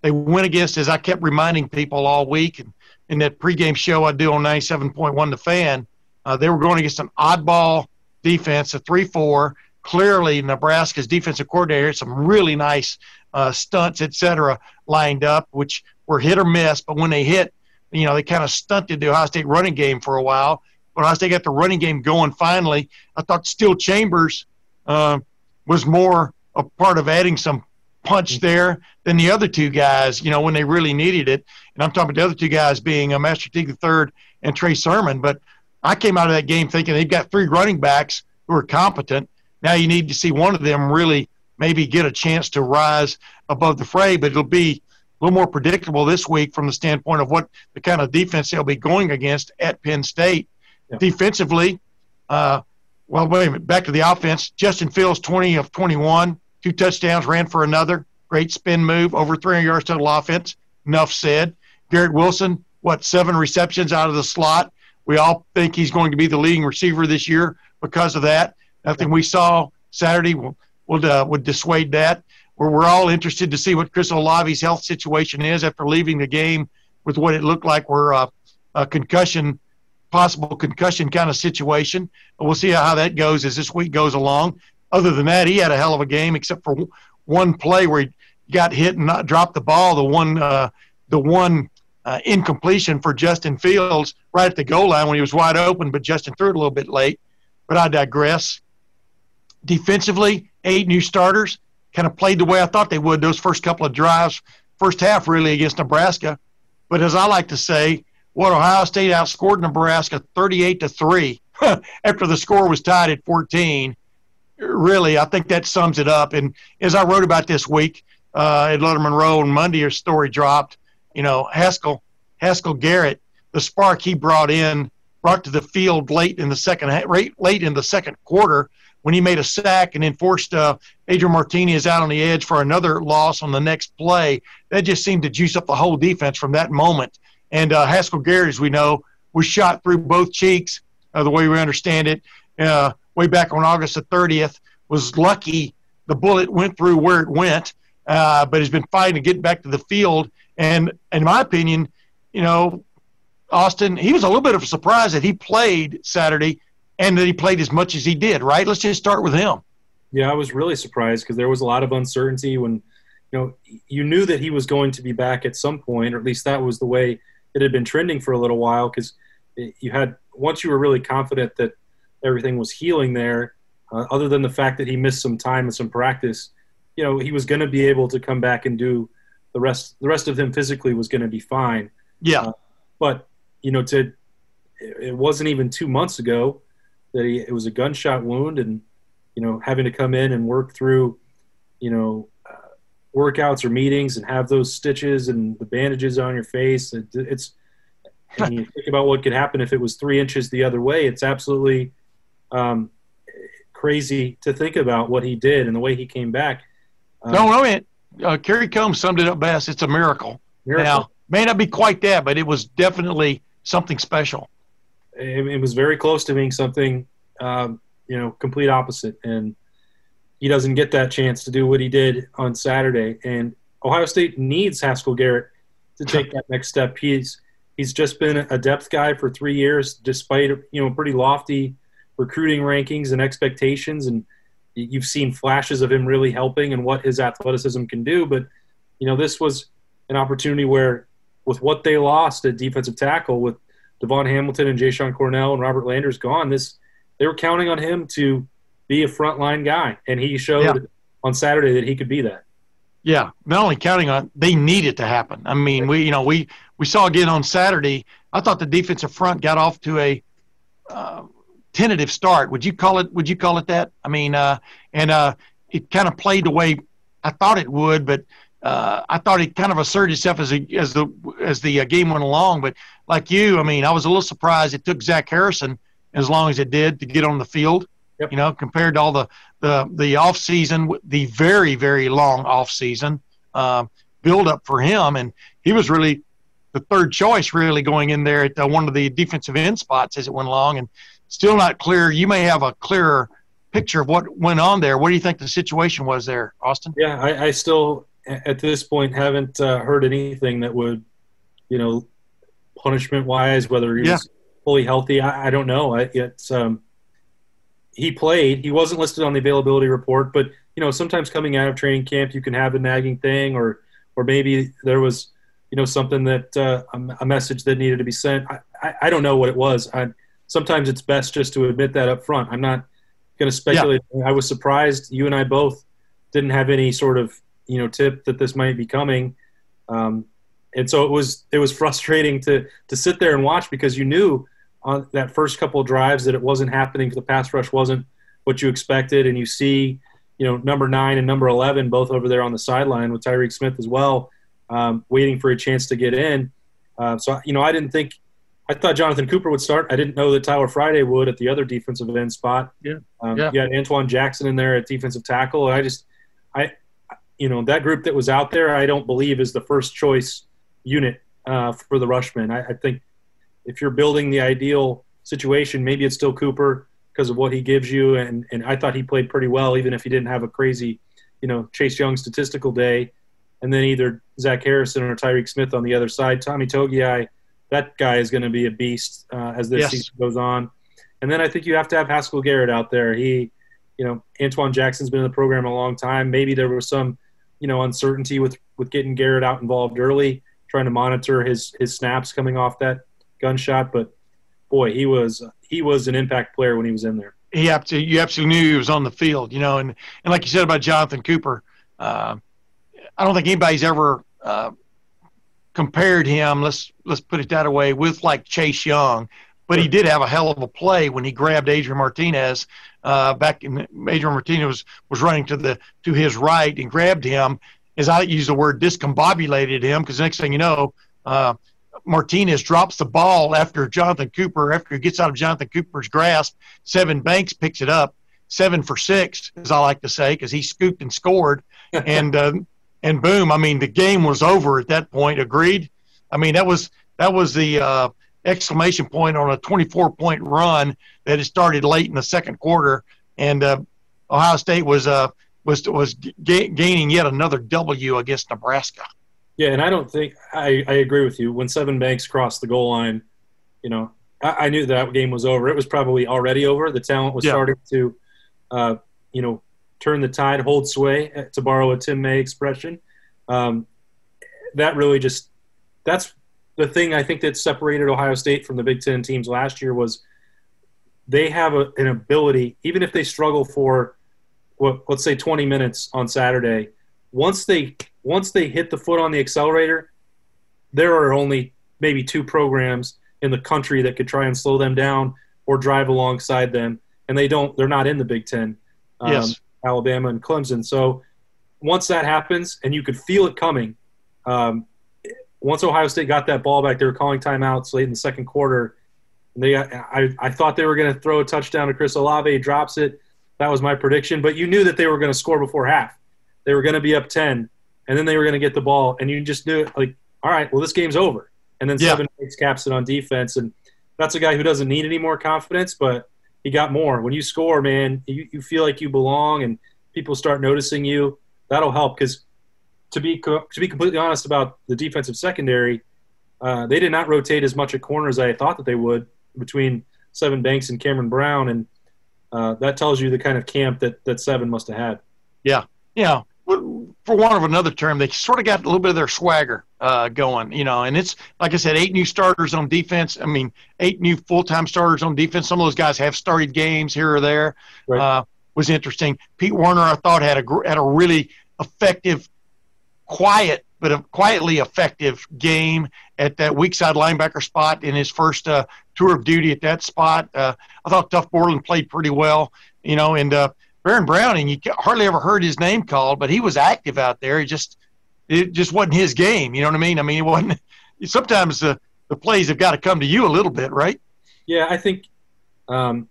They went against, as I kept reminding people all week, and in that pregame show I do on 97.1 The Fan, uh, they were going against an oddball defense, a 3 4. Clearly, Nebraska's defensive coordinator had some really nice uh, stunts, et cetera, lined up, which were hit or miss. But when they hit, you know, they kind of stunted the Ohio State running game for a while. But Ohio State got the running game going finally. I thought Steele Chambers uh, was more a part of adding some punch there than the other two guys, you know, when they really needed it. And I'm talking about the other two guys being uh, Master Teague III and Trey Sermon. But I came out of that game thinking they've got three running backs who are competent. Now you need to see one of them really maybe get a chance to rise above the fray, but it'll be a little more predictable this week from the standpoint of what the kind of defense they'll be going against at Penn State. Yeah. Defensively, uh, well, wait a minute, back to the offense. Justin Fields, 20 of 21, two touchdowns, ran for another. Great spin move, over 300 yards total offense. Enough said. Garrett Wilson, what, seven receptions out of the slot. We all think he's going to be the leading receiver this year because of that. Nothing we saw Saturday will uh, would dissuade that. We're, we're all interested to see what Chris Olave's health situation is after leaving the game with what it looked like were uh, a concussion, possible concussion kind of situation. We'll see how that goes as this week goes along. Other than that, he had a hell of a game, except for one play where he got hit and not dropped the ball. The one, uh, the one uh, incompletion for Justin Fields right at the goal line when he was wide open, but Justin threw it a little bit late. But I digress. Defensively, eight new starters kind of played the way I thought they would those first couple of drives, first half really against Nebraska. But as I like to say, what Ohio State outscored Nebraska 38 to 3 after the score was tied at 14. Really, I think that sums it up. And as I wrote about this week uh, at Lettermen Row on Monday, a story dropped you know, Haskell, Haskell Garrett, the spark he brought in, brought to the field late in the second, late in the second quarter when he made a sack and then forced uh, Adrian Martinez out on the edge for another loss on the next play. That just seemed to juice up the whole defense from that moment. And uh, Haskell Garrett, as we know, was shot through both cheeks, uh, the way we understand it, uh, way back on August the 30th. Was lucky the bullet went through where it went, uh, but has been fighting to get back to the field and in my opinion, you know, Austin, he was a little bit of a surprise that he played Saturday and that he played as much as he did, right? Let's just start with him. Yeah, I was really surprised because there was a lot of uncertainty when, you know, you knew that he was going to be back at some point, or at least that was the way it had been trending for a little while because you had, once you were really confident that everything was healing there, uh, other than the fact that he missed some time and some practice, you know, he was going to be able to come back and do the rest the rest of him physically was going to be fine. Yeah, uh, but you know, to it wasn't even two months ago that he it was a gunshot wound, and you know, having to come in and work through, you know, uh, workouts or meetings and have those stitches and the bandages on your face. It, it's and you think about what could happen if it was three inches the other way. It's absolutely um, crazy to think about what he did and the way he came back. Um, no, no, it uh, Kerry Coombs summed it up best. It's a miracle. miracle. Now, may not be quite that, but it was definitely something special. It, it was very close to being something, um, you know, complete opposite. And he doesn't get that chance to do what he did on Saturday. And Ohio State needs Haskell Garrett to take that next step. He's he's just been a depth guy for three years, despite you know pretty lofty recruiting rankings and expectations and – you've seen flashes of him really helping and what his athleticism can do. But you know, this was an opportunity where, with what they lost at defensive tackle, with DaVon Hamilton and Jashon Cornell and Robert Landers gone, this they were counting on him to be a frontline guy, and he showed yeah. on Saturday that he could be that. Yeah, not only counting on, they need it to happen. I mean, we you know we we saw again on Saturday. I thought the defensive front got off to a uh, tentative start. Would you call it? Would you call it that? I mean, uh, and uh, it kind of played the way I thought it would, but uh, I thought it kind of asserted itself as a, as the as the uh, game went along. But like you, I mean, I was a little surprised it took Zach Harrison as long as it did to get on the field. You know, compared to all the the the off season, the very very long off season um, build up for him, and he was really the third choice, really going in there at uh, one of the defensive end spots as it went along, and still not clear. You may have a clearer picture of what went on there. What do you think the situation was there, Austin? Yeah, I, I still at this point haven't uh, heard anything that would, you know, punishment wise, whether he yeah. was fully healthy. I, I don't know. I, it's um, he played. He wasn't listed on the availability report, but you know, sometimes coming out of training camp, you can have a nagging thing, or or maybe there was, you know, something that uh, a, message that needed to be sent. I, I, I don't know what it was. I, sometimes it's best just to admit that up front. I'm not going to speculate. Yeah. I was surprised you and I both didn't have any sort of you know tip that this might be coming. Um, and so it was it was frustrating to to sit there and watch because you knew on that first couple of drives that it wasn't happening. The pass rush wasn't what you expected, and you see, you know, number nine and number eleven both over there on the sideline with Tyreke Smith as well, um, waiting for a chance to get in. Uh, so you know, I didn't think. I thought Jonathan Cooper would start. I didn't know that Tyler Friday would at the other defensive end spot. Yeah, um, yeah. You had Antwuan Jackson in there at defensive tackle. I just, I, you know, that group that was out there, I don't believe is the first choice unit uh, for the Rushmen. I, I, think if you're building the ideal situation, maybe it's still Cooper because of what he gives you. And, and I thought he played pretty well, even if he didn't have a crazy, you know, Chase Young statistical day. And then either Zach Harrison or Tyreke Smith on the other side. Tommy Togiai, that guy is going to be a beast uh, as this yes. season goes on. And then I think you have to have Haskell Garrett out there. He, you know, Antwuan Jackson's been in the program a long time. Maybe there was some, you know, uncertainty with with getting Garrett out involved early trying to monitor his his snaps coming off that gunshot. But boy, he was he was an impact player when he was in there. He you absolutely knew he was on the field, you know, and and like you said about Jonathan Cooper, uh, I don't think anybody's ever uh, compared him. Let's let's put it that way with like Chase Young, but he did have a hell of a play when he grabbed Adrian Martinez uh, back in Adrian Martinez was, was running to the to his right and grabbed him as I use the word, discombobulated him because next thing you know, uh, Martinez drops the ball after Jonathan Cooper, after he gets out of Jonathan Cooper's grasp. Sevyn Banks picks it up, seven for six, as I like to say, because he scooped and scored. and uh, and boom, I mean, the game was over at that point. Agreed. I mean, that was that was the uh, exclamation point on a 24 point run that had started late in the second quarter, and uh, Ohio State was uh, was was ga- gaining yet another W against Nebraska. Yeah, and I don't think I, I agree with you. When Sevyn Banks crossed the goal line, you know, I, I knew that game was over. It was probably already over. The talent was yeah. starting to, uh, you know, turn the tide, hold sway, uh, to borrow a Tim May expression. Um, that really just that's the thing I think that separated Ohio State from the Big Ten teams last year was they have a, an ability, even if they struggle for let's say 20 minutes on Saturday, once they once they hit the foot on the accelerator, there are only maybe two programs in the country that could try and slow them down or drive alongside them, and they don't. They're not in the Big Ten. Um, yes. Alabama and Clemson. So once that happens, and you could feel it coming. Um, once Ohio State got that ball back, they were calling timeouts late in the second quarter. They, I, I thought they were going to throw a touchdown to Chris Olave. Drops it. That was my prediction. But you knew that they were going to score before half. They were going to be up 10, and then they were going to get the ball. And you just knew, like, all right, well, this game's over. And then yeah. Banks caps it on defense. And that's a guy who doesn't need any more confidence, but he got more. When you score, man, you, you feel like you belong and people start noticing you. That'll help because to be to be completely honest about the defensive secondary, uh, they did not rotate as much at corner as I thought that they would between Sevyn Banks and Cameron Brown. And uh, that tells you the kind of camp that that Sevyn must have had. Yeah, yeah. For want of another term, they sort of got a little bit of their swagger uh, going, you know. And it's like I said, eight new starters on defense. I mean, eight new full-time starters on defense. Some of those guys have started games here or there. Right. Uh, was interesting. Pete Werner, I thought had a had a really effective, quiet but a quietly effective game at that weak side linebacker spot in his first uh, tour of duty at that spot. Uh, I thought Tuf Borland played pretty well, you know, and uh, Baron Browning, you hardly ever heard his name called, but he was active out there. He just it just wasn't his game. You know what I mean? I mean, it wasn't. Sometimes the the plays have got to come to you a little bit, right? Yeah, I think. Um,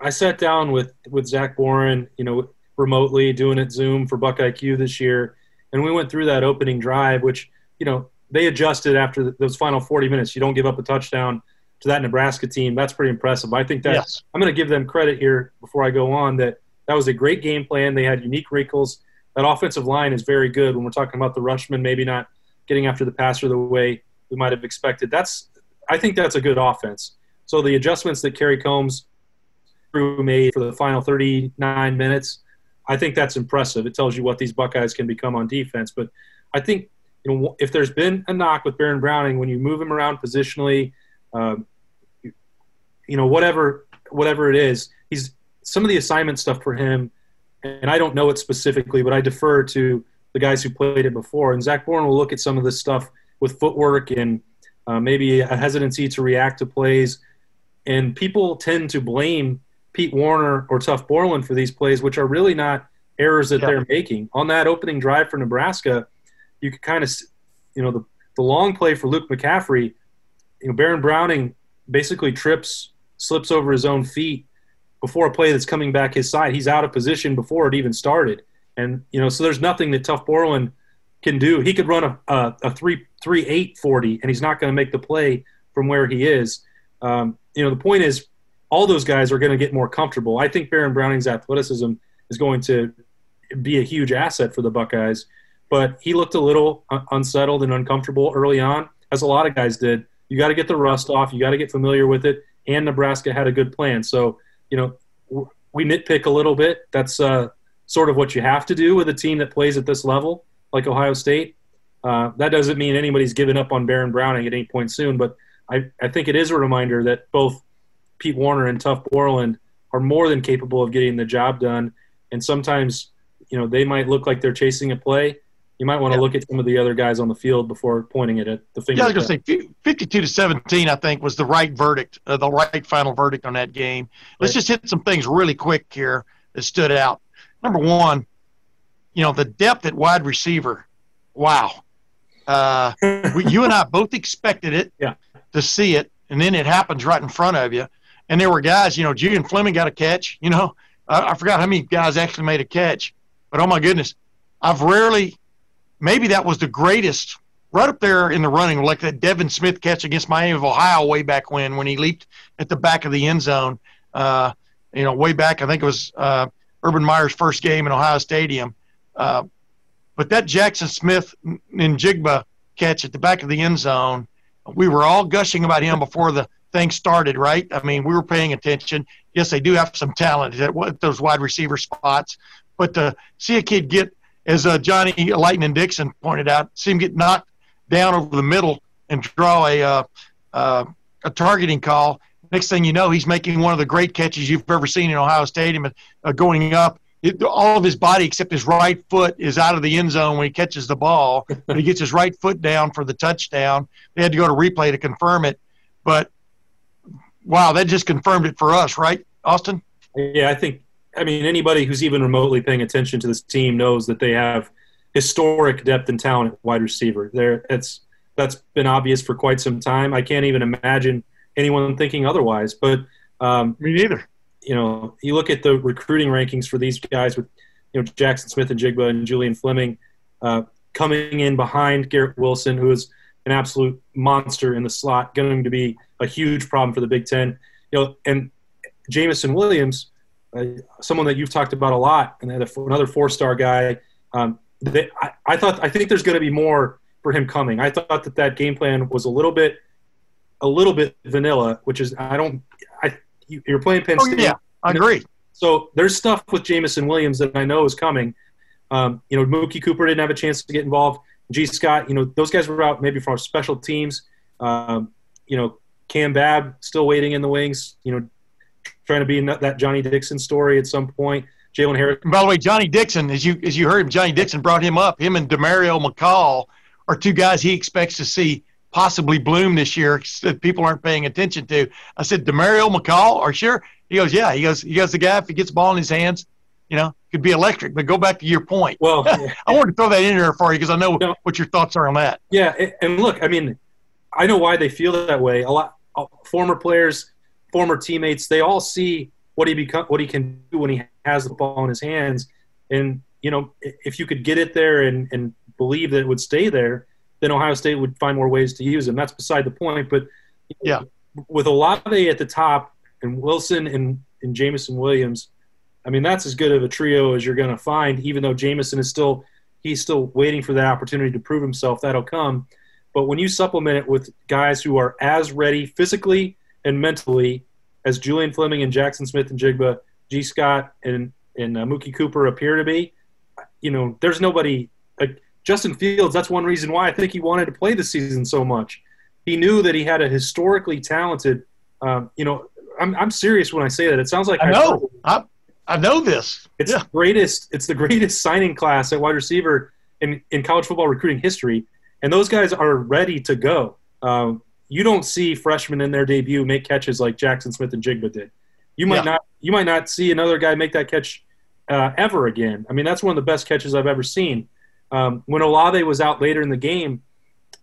I sat down with with Zach Boren, you know, remotely doing it Zoom for Buck IQ this year, and we went through that opening drive, which you know they adjusted after those final 40 minutes. You don't give up a touchdown to that Nebraska team. That's pretty impressive. I think that Yes. I'm going to give them credit here before I go on that that was a great game plan. They had unique wrinkles. That offensive line is very good when we're talking about the Rushmen maybe not getting after the passer the way we might have expected. That's I think that's a good offense. So the adjustments that Kerry Coombs crew made for the final 39 minutes, I think that's impressive. It tells you what these Buckeyes can become on defense. But I think you know if there's been a knock with Baron Browning when you move him around positionally, um, you, you know whatever whatever it is, some of the assignment stuff for him, and I don't know it specifically, but I defer to the guys who played it before. And Zach Boren will look at some of this stuff with footwork and uh, maybe a hesitancy to react to plays. And people tend to blame Pete Werner or Tuf Borland for these plays, which are really not errors that Yeah. they're making. On that opening drive for Nebraska, you could kind of, you know, the, the long play for Luke McCaffrey, you know, Baron Browning basically trips, slips over his own feet before a play that's coming back his side. He's out of position before it even started. And, you know, so there's nothing that Tuf Borland can do. He could run a, a, a 3 3 8 40, and he's not going to make the play from where he is. Um, you know, the point is, all those guys are going to get more comfortable. I think Baron Browning's athleticism is going to be a huge asset for the Buckeyes, but he looked a little unsettled and uncomfortable early on, as a lot of guys did. You got to get the rust off. You got to get familiar with it. And Nebraska had a good plan. So, you know, we nitpick a little bit. That's uh, sort of what you have to do with a team that plays at this level, like Ohio State. Uh, that doesn't mean anybody's given up on Baron Browning at any point soon, but I, I think it is a reminder that both Pete Werner and Tuf Borland are more than capable of getting the job done. And sometimes, you know, they might look like they're chasing a play. You might want to Yeah. look at some of the other guys on the field before pointing it at the finger. Yeah, I was going to say 52 to 17, I think, was the right verdict, uh, the right final verdict on that game. Let's Right. just hit some things really quick here that stood out. Number one, you know, the depth at wide receiver. Wow. Uh, you and I both expected it Yeah. to see it, and then it happens right in front of you. And there were guys, you know, Julian Fleming got a catch. You know, I, I forgot how many guys actually made a catch, but oh my goodness, I've rarely, maybe that was the greatest, right up there in the running, like that Devin Smith catch against Miami of Ohio way back when, when he leaped at the back of the end zone. Uh, you know, way back, I think it was uh, Urban Meyer's first game in Ohio Stadium. Uh, but that Jackson Smith and Jigba catch at the back of the end zone, we were all gushing about him before the thing started, right? I mean, we were paying attention. Yes, they do have some talent at those wide receiver spots, but to see a kid get, as uh, Johnnie Lightning Dixon pointed out, see him get knocked down over the middle and draw a uh, uh, a targeting call. Next thing you know, he's making one of the great catches you've ever seen in Ohio Stadium, uh, going up. It, all of his body except his right foot is out of the end zone when he catches the ball, but he gets his right foot down for the touchdown. They had to go to replay to confirm it, but wow, that just confirmed it for us, right, Austin? Yeah, I think. I mean, anybody who's even remotely paying attention to this team knows that they have historic depth and talent at wide receiver. There, it's that's been obvious for quite some time. I can't even imagine anyone thinking otherwise. But um, Me neither. you know, you look at the recruiting rankings for these guys with you know Jaxon Smith-Njigba and Julian Fleming uh, coming in behind Garrett Wilson, who is an absolute monster in the slot, going to be a huge problem for the Big Ten. You know, and Jameson Williams, uh, someone that you've talked about a lot, and then another four-star guy. Um, they, I, I thought I think there's going to be more for him coming. I thought that that game plan was a little bit, a little bit vanilla, which is I don't. I you- you're playing Penn Oh State. yeah, I agree. So there's stuff with Jameson Williams that I know is coming. Um, you know, Mookie Cooper didn't have a chance to get involved. Gee Scott, you know, those guys were out maybe for special teams. Um, you know, Cam Babb still waiting in the wings. You know, trying to be in that, that Johnnie Dixon story at some point. Jalen Harris. And by the way, Johnnie Dixon, as you as you heard him, Johnnie Dixon brought him up. Him and Demario McCall are two guys he expects to see possibly bloom this year that people aren't paying attention to. I said, Demario McCall, are you sure? He goes, yeah. He goes, he goes, the guy if he gets the ball in his hands, you know, could be electric. But go back to your point. Well, I wanted to throw that in there for you because I know No. what your thoughts are on that. Yeah, and look, I mean, I know why they feel that way. A lot, uh, former players, former teammates, they all see what he become, what he can do when he has the ball in his hands. And you know, if you could get it there and, and believe that it would stay there, then Ohio State would find more ways to use him. That's beside the point. But yeah, with Olave at the top and Wilson and, and Jameson Williams, I mean that's as good of a trio as you're going to find. Even though Jameson is still he's still waiting for that opportunity to prove himself, that'll come. But when you supplement it with guys who are as ready physically and mentally as Julian Fleming and Jackson Smith and Jigba, Gee Scott and and uh, Mookie Cooper appear to be, you know, there's nobody like Justin Fields. That's one reason why I think he wanted to play the season so much. He knew that he had a historically talented. Um, you know, I'm I'm serious when I say that. It sounds like I know. I, I know this. It's yeah. the greatest. It's the greatest signing class at wide receiver in in college football recruiting history, and those guys are ready to go. Um, you don't see freshmen in their debut make catches like Jaxon Smith-Njigba did. You might yeah. not. You might not see another guy make that catch uh, ever again. I mean, that's one of the best catches I've ever seen. Um, when Olave was out later in the game,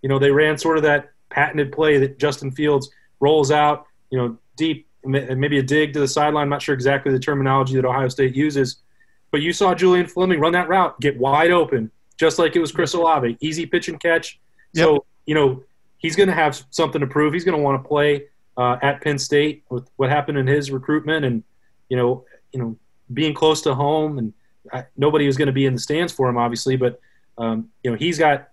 you know, they ran sort of that patented play that Justin Fields rolls out, you know, deep, maybe a dig to the sideline. I'm not sure exactly the terminology that Ohio State uses, but you saw Julian Fleming run that route, get wide open, just like it was Chris Olave, easy pitch and catch. Yep. So you know, he's going to have something to prove. He's going to want to play uh, at Penn State with what happened in his recruitment, and you know, you know, being close to home, and I, nobody was going to be in the stands for him, obviously, but um, you know, he's got.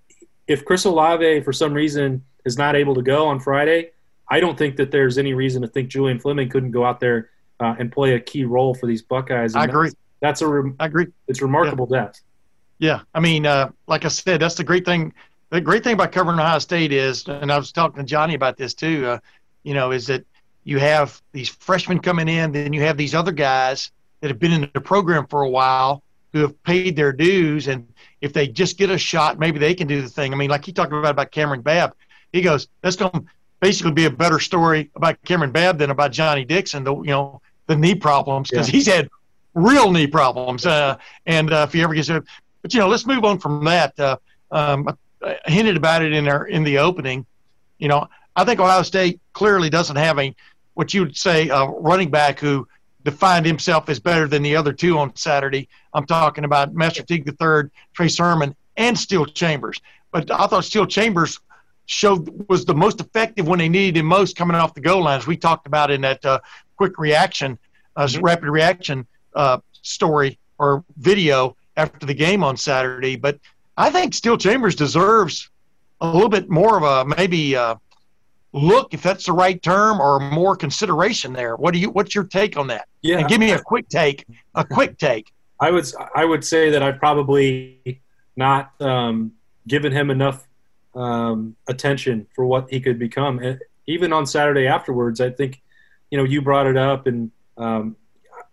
If Chris Olave for some reason is not able to go on Friday, I don't think that there's any reason to think Julian Fleming couldn't go out there uh, and play a key role for these Buckeyes. And I agree. That's, that's a. Re- I agree. It's remarkable yeah. depth. Yeah, I mean, uh, like I said, that's the great thing. The great thing about covering Ohio State is, and I was talking to Johnnie about this too. Uh, you know, is that you have these freshmen coming in, then you have these other guys that have been in the program for a while who have paid their dues, and if they just get a shot, maybe they can do the thing. I mean, like he talked about about Kamryn Babb, he goes, that's going to basically be a better story about Kamryn Babb than about Johnnie Dixon, the you know the knee problems because yeah. he's had real knee problems. Uh, and uh, if he ever gets it, but you know, let's move on from that. Uh, um, I hinted about it in our in the opening. You know, I think Ohio State clearly doesn't have a what you would say a running back who defined himself as better than the other two on Saturday. I'm talking about Master Teague III, Trey Sermon, and Steele Chambers. But I thought Steele Chambers showed was the most effective when they needed him most coming off the goal lines. We talked about in that uh, quick reaction, uh, mm-hmm. rapid reaction uh, story or video after the game on Saturday. But I think Steele Chambers deserves a little bit more of a maybe uh, look, if that's the right term, or more consideration there. What do you? What's your take on that? Yeah, and give me a quick take. A quick take. I would I would say that I've probably not um, given him enough um, attention for what he could become. And even on Saturday afterwards, I think you know you brought it up, and um,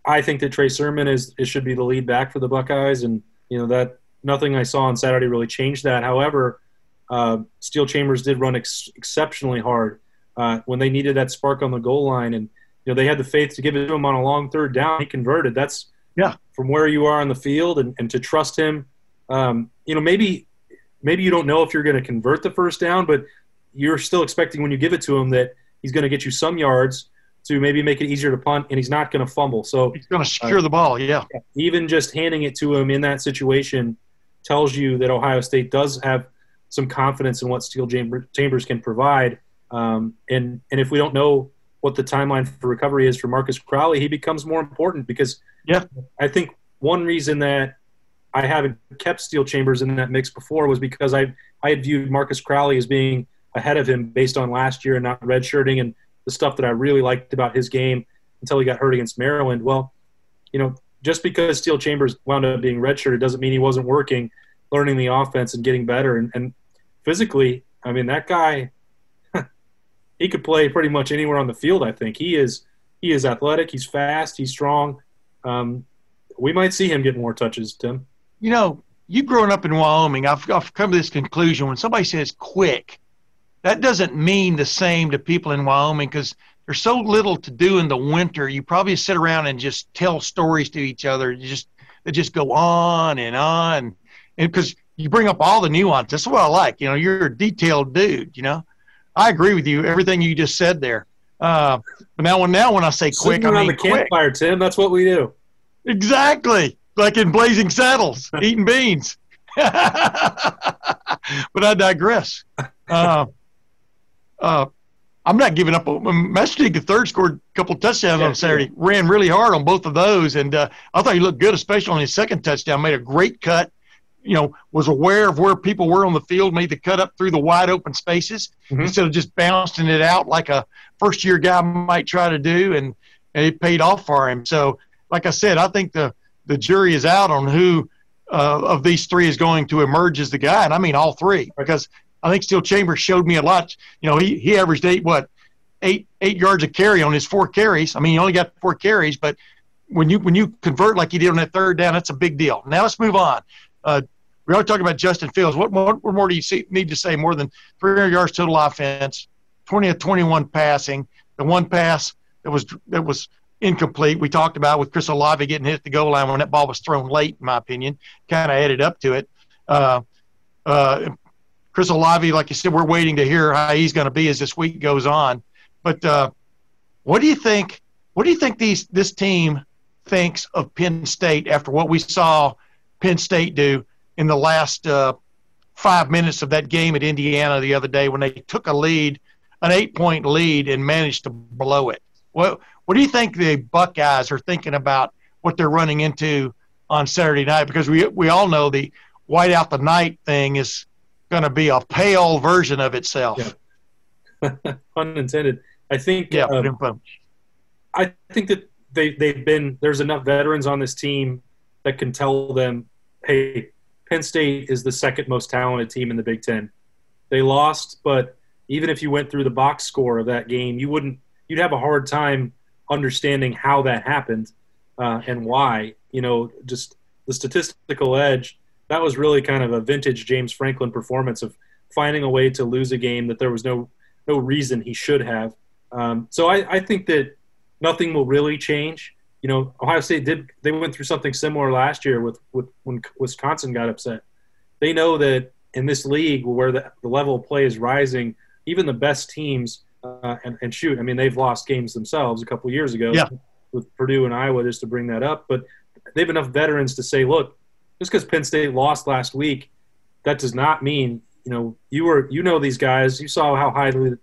I think that Trey Sermon is it should be the lead back for the Buckeyes, and you know that nothing I saw on Saturday really changed that. However, uh, Steele Chambers did run ex- exceptionally hard uh, when they needed that spark on the goal line, and you know they had the faith to give it to him on a long third down. He converted. That's yeah from where you are on the field, and, and to trust him. Um, you know, maybe maybe you don't know if you're going to convert the first down, but you're still expecting when you give it to him that he's going to get you some yards to maybe make it easier to punt, and he's not going to fumble. So he's going to secure uh, the ball. Yeah. Even just handing it to him in that situation tells you that Ohio State does have some confidence in what Steele Chambers can provide. Um, and and if we don't know what the timeline for recovery is for Marcus Crowley, he becomes more important because yeah, I think one reason that I haven't kept Steele Chambers in that mix before was because I I had viewed Marcus Crowley as being ahead of him based on last year and not redshirting and the stuff that I really liked about his game until he got hurt against Maryland. Well, you know, just because Steele Chambers wound up being redshirted doesn't mean he wasn't working, learning the offense and getting better. And, and physically, I mean, that guy, he could play pretty much anywhere on the field. I think he is he is athletic, he's fast, he's strong. Um, we might see him get more touches, Tim. You know, you growing up in Wyoming, I've, I've come to this conclusion when somebody says quick, that doesn't mean the same to people in Wyoming because there's so little to do in the winter. You probably sit around and just tell stories to each other. You just they just go on and on, and because you bring up all the nuance. That's what I like. You know, you're a detailed dude. You know, I agree with you. Everything you just said there. Uh, but now when now when I say quick, Sitting I around mean the quick. campfire, Tim. That's what we do. Exactly, like in Blazing Saddles, eating beans. but I digress. Uh, uh, I'm not giving up. Master the third scored a couple touchdowns Yeah, on Saturday. Ran really hard on both of those, and uh, I thought he looked good, especially on his second touchdown. Made a great cut. You know, was aware of where people were on the field. Made the cut up through the wide open spaces Mhm. instead of just bouncing it out like a first year guy might try to do, and, and it paid off for him. So, like I said, I think the the jury is out on who uh, of these three is going to emerge as the guy, and I mean all three because I think Steele Chambers showed me a lot. You know, he he averaged eight what eight eight yards of carry on his four carries. I mean, he only got four carries, but when you when you convert like he did on that third down, that's a big deal. Now let's move on. Uh, we are talking about Justin Fields. What more, what more do you see, need to say? More than 300 yards total offense, 20 of 21 passing. The one pass that was that was incomplete. We talked about with Chris Olave getting hit at the goal line when that ball was thrown late, in my opinion, kind of added up to it. Uh, uh, Chris Olave, like you said, we're waiting to hear how he's going to be as this week goes on. But uh, what do you think? What do you think these this team thinks of Penn State after what we saw Penn State do in the last uh, five minutes of that game at Indiana the other day when they took a lead, an eight point lead, and managed to blow it? What What do you think the Buckeyes are thinking about what they're running into on Saturday night? Because we we all know the white out the night thing is going to be a pale version of itself. Yeah. Pun intended. I think. Yeah, fun. I think that they they've been there's enough veterans on this team that can tell them, hey, Penn State is the second most talented team in the Big Ten. They lost, but even if you went through the box score of that game, you wouldn't you'd have a hard time understanding how that happened uh, and why. You know, just the statistical edge. That was really kind of a vintage James Franklin performance of finding a way to lose a game that there was no no reason he should have. Um, so I, I think that nothing will really change. You know, Ohio State did they went through something similar last year with, with when Wisconsin got upset. They know that in this league where the, the level of play is rising, even the best teams uh, and, and shoot, I mean they've lost games themselves a couple years ago Yeah. with Purdue and Iowa just to bring that up. But they have enough veterans to say, look, just because Penn State lost last week, that does not mean you know you were you know these guys. You saw how highly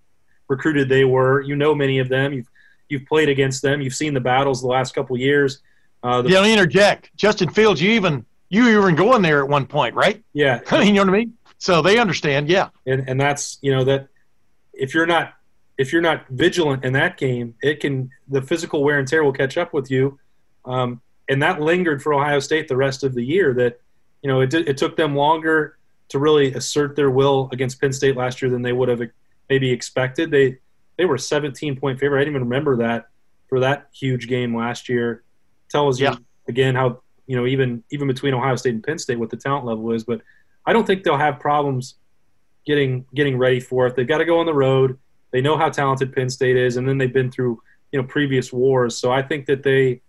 recruited they were. You know many of them. You've you've played against them. You've seen the battles the last couple of years. Uh, the, Yeah, let me interject. Justin Fields, you even you even going there at one point, right? yeah, I mean, you know what I mean? So they understand. Yeah. and and that's you know that if you're not if you're not vigilant in that game, it can the physical wear and tear will catch up with you, um, and that lingered for Ohio State the rest of the year. That you know it did, it took them longer to really assert their will against Penn State last year than they would have maybe expected. They they were a 17 point favorite. I didn't even remember that for that huge game last year. Tells you Yeah. again how you know even even between Ohio State and Penn State what the talent level is. But I don't think they'll have problems getting getting ready for it. They've got to go on the road. They know how talented Penn State is, and then they've been through you know previous wars. So I think that they,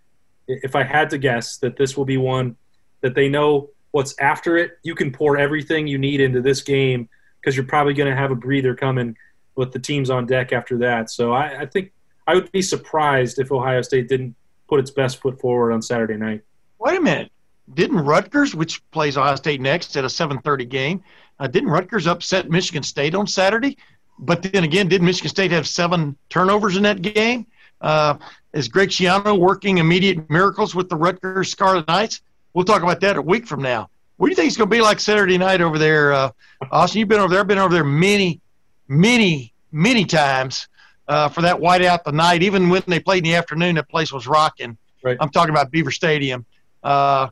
if I had to guess, that this will be one that they know what's after it. You can pour everything you need into this game because you're probably going to have a breather coming with the teams on deck after that. So I, I think I would be surprised if Ohio State didn't put its best foot forward on Saturday night. Wait a minute. Didn't Rutgers, which plays Ohio State next at a 7:30 game, uh, didn't Rutgers upset Michigan State on Saturday? But then again, did Michigan State have seven turnovers in that game? Uh, is Greg Schiano working immediate miracles with the Rutgers Scarlet Knights? We'll talk about that a week from now. What do you think it's going to be like Saturday night over there, uh, Austin? You've been over there. I've been over there many, many, many times uh, for that whiteout the night. Even when they played in the afternoon, that place was rocking. Right. I'm talking about Beaver Stadium. Uh,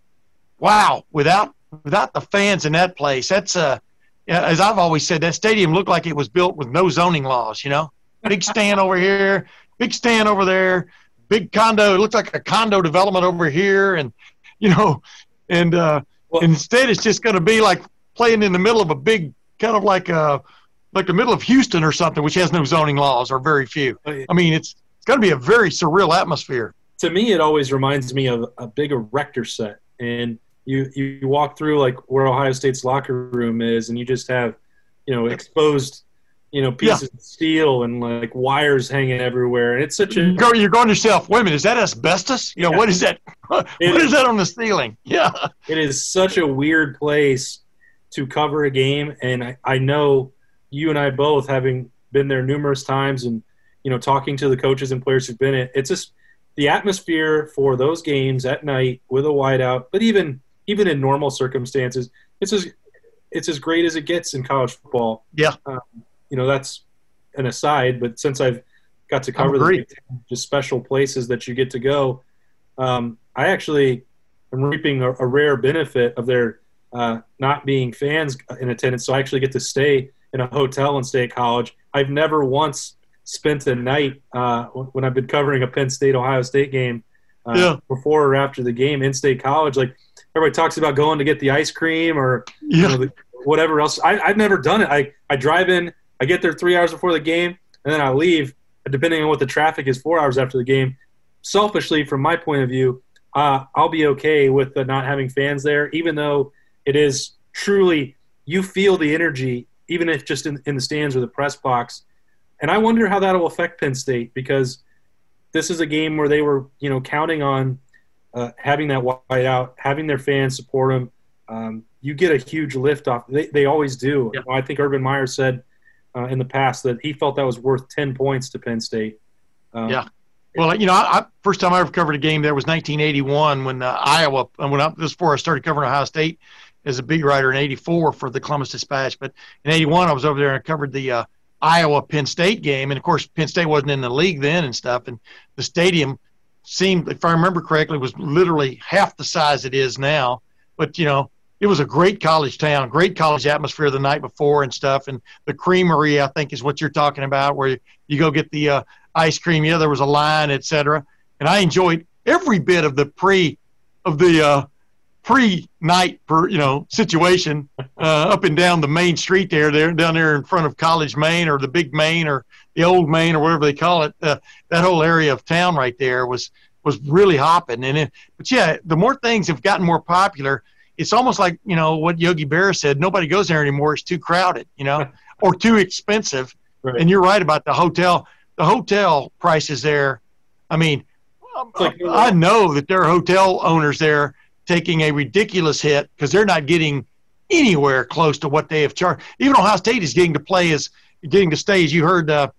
wow, without without the fans in that place, that's uh, as I've always said, that stadium looked like it was built with no zoning laws. You know, big stand over here, big stand over there, big condo. It looked like a condo development over here, and you know, and uh, Well- instead it's just going to be like playing in the middle of a big kind of like a like the middle of Houston or something, which has no zoning laws or very few. I mean, it's it's going to be a very surreal atmosphere. to me, it always reminds me of a big erector set. And you, you walk through like where Ohio State's locker room is, and you just have, you know, exposed you know, pieces yeah. of steel and like wires hanging everywhere. And it's such a Go, you're going to yourself. Wait a minute, is that asbestos? You know, yeah. what is that? what is, is that on the ceiling? Yeah, it is such a weird place to cover a game, and I, I know you and I both, having been there numerous times, and you know, talking to the coaches and players who've been it. It's just the atmosphere for those games at night with a whiteout, but even even in normal circumstances, it's as it's as great as it gets in college football. Yeah. Um, you know that's an aside, but since I've got to cover the just special places that you get to go, um, I actually am reaping a, a rare benefit of their uh, not being fans in attendance. So I actually get to stay in a hotel and stay at college. I've never once spent a night uh, when I've been covering a Penn State Ohio State game uh, yeah. before or after the game in state college. Like everybody talks about going to get the ice cream or yeah. you know, the, whatever else. I, I've never done it. I, I drive in I get there three hours before the game, and then I leave. Depending on what the traffic is, four hours after the game. Selfishly, from my point of view, uh, I'll be okay with not having fans there, even though it is truly you feel the energy, even if just in, in the stands or the press box. And I wonder how that will affect Penn State because this is a game where they were, you know, counting on uh, having that white out, having their fans support them. Um, you get a huge lift off. They, they always do. Yeah. I think Urban Meyer said uh, in the past that he felt that was worth 10 points to Penn State. Um, yeah. Well, you know, I, I, first time I ever covered a game there was 1981 when uh, Iowa, and when I, this before I started covering Ohio State as a beat writer in 84 for the Columbus Dispatch. But in 81, I was over there and I covered the uh, Iowa Penn State game. And of course, Penn State wasn't in the league then and stuff. And the stadium seemed, if I remember correctly, was literally half the size it is now. But, you know, it was a great college town, great college atmosphere the night before and stuff. And the creamery, I think, is what you're talking about, where you, go get the uh, ice cream. Yeah, there was a line, etc. And I enjoyed every bit of the pre of the uh, pre night you know situation uh, up and down the main street there, there down there in front of College Main or the Big Main or the Old Main or whatever they call it. Uh, that whole area of town right there was was really hopping. And it, but yeah, the more things have gotten more popular it's almost like you know what Yogi Berra said. Nobody goes there anymore. It's too crowded, you know, or too expensive. Right. And you're right about the hotel. The hotel prices there. I mean, like, I know that there are hotel owners there taking a ridiculous hit because they're not getting anywhere close to what they have charged. Even Ohio State is getting to play as getting to stay. As you heard, uh,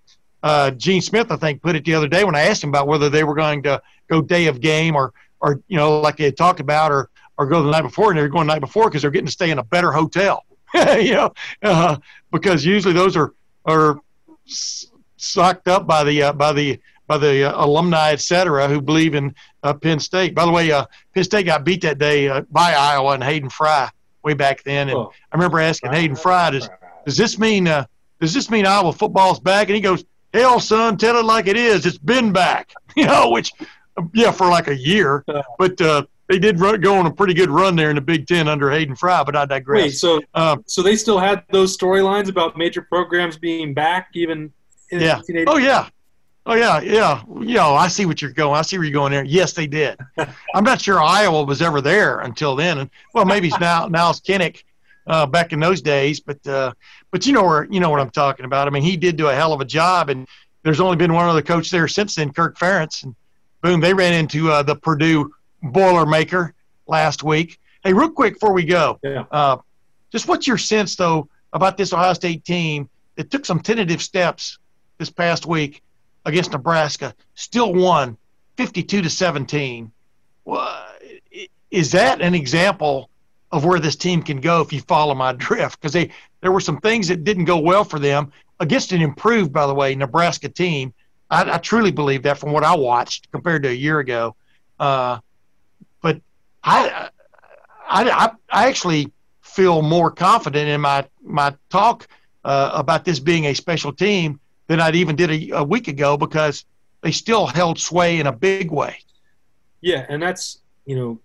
uh, Gene Smith, I think, put it the other day when I asked him about whether they were going to go day of game or or you know like they had talked about or or go the night before, and they're going the night before because they're getting to stay in a better hotel. you know, uh, because usually those are are sucked up by the uh, by the by the uh, alumni, et cetera, who believe in uh, Penn State. By the way, uh, Penn State got beat that day uh, by Iowa and Hayden Fry way back then. And oh. I remember asking Hayden Fry, does, does this mean uh, does this mean Iowa football's back? And he goes, Hell, son, tell it like it is. It's been back. You know, which yeah, for like a year. But uh, they did run, go on a pretty good run there in the Big Ten under Hayden Fry, but I digress. Wait, so um, so they still had those storylines about major programs being back even yeah. Oh yeah. Oh yeah, yeah, yeah. I see what you're going. I see where you're going there. Yes, they did. I'm not sure Iowa was ever there until then, and well, maybe it's now now it's Kinnick uh, back in those days, but uh, but you know where you know what I'm talking about. I mean, he did do a hell of a job, and there's only been one other coach there since then, Kirk Ferentz, and boom, they ran into uh, the Purdue Boilermaker last week. Hey, real quick before we go, yeah. uh, just what's your sense though about this Ohio State team that took some tentative steps this past week against Nebraska, still won 52 to 17. Well, is that an example of where this team can go if you follow my drift? Because they there were some things that didn't go well for them against an improved, by the way, Nebraska team. I, I truly believe that from what I watched compared to a year ago. Uh, I, I, I actually feel more confident in my my talk uh, about this being a special team than I'd even did a, a, week ago because they still held sway in a big way. Yeah, and that's you know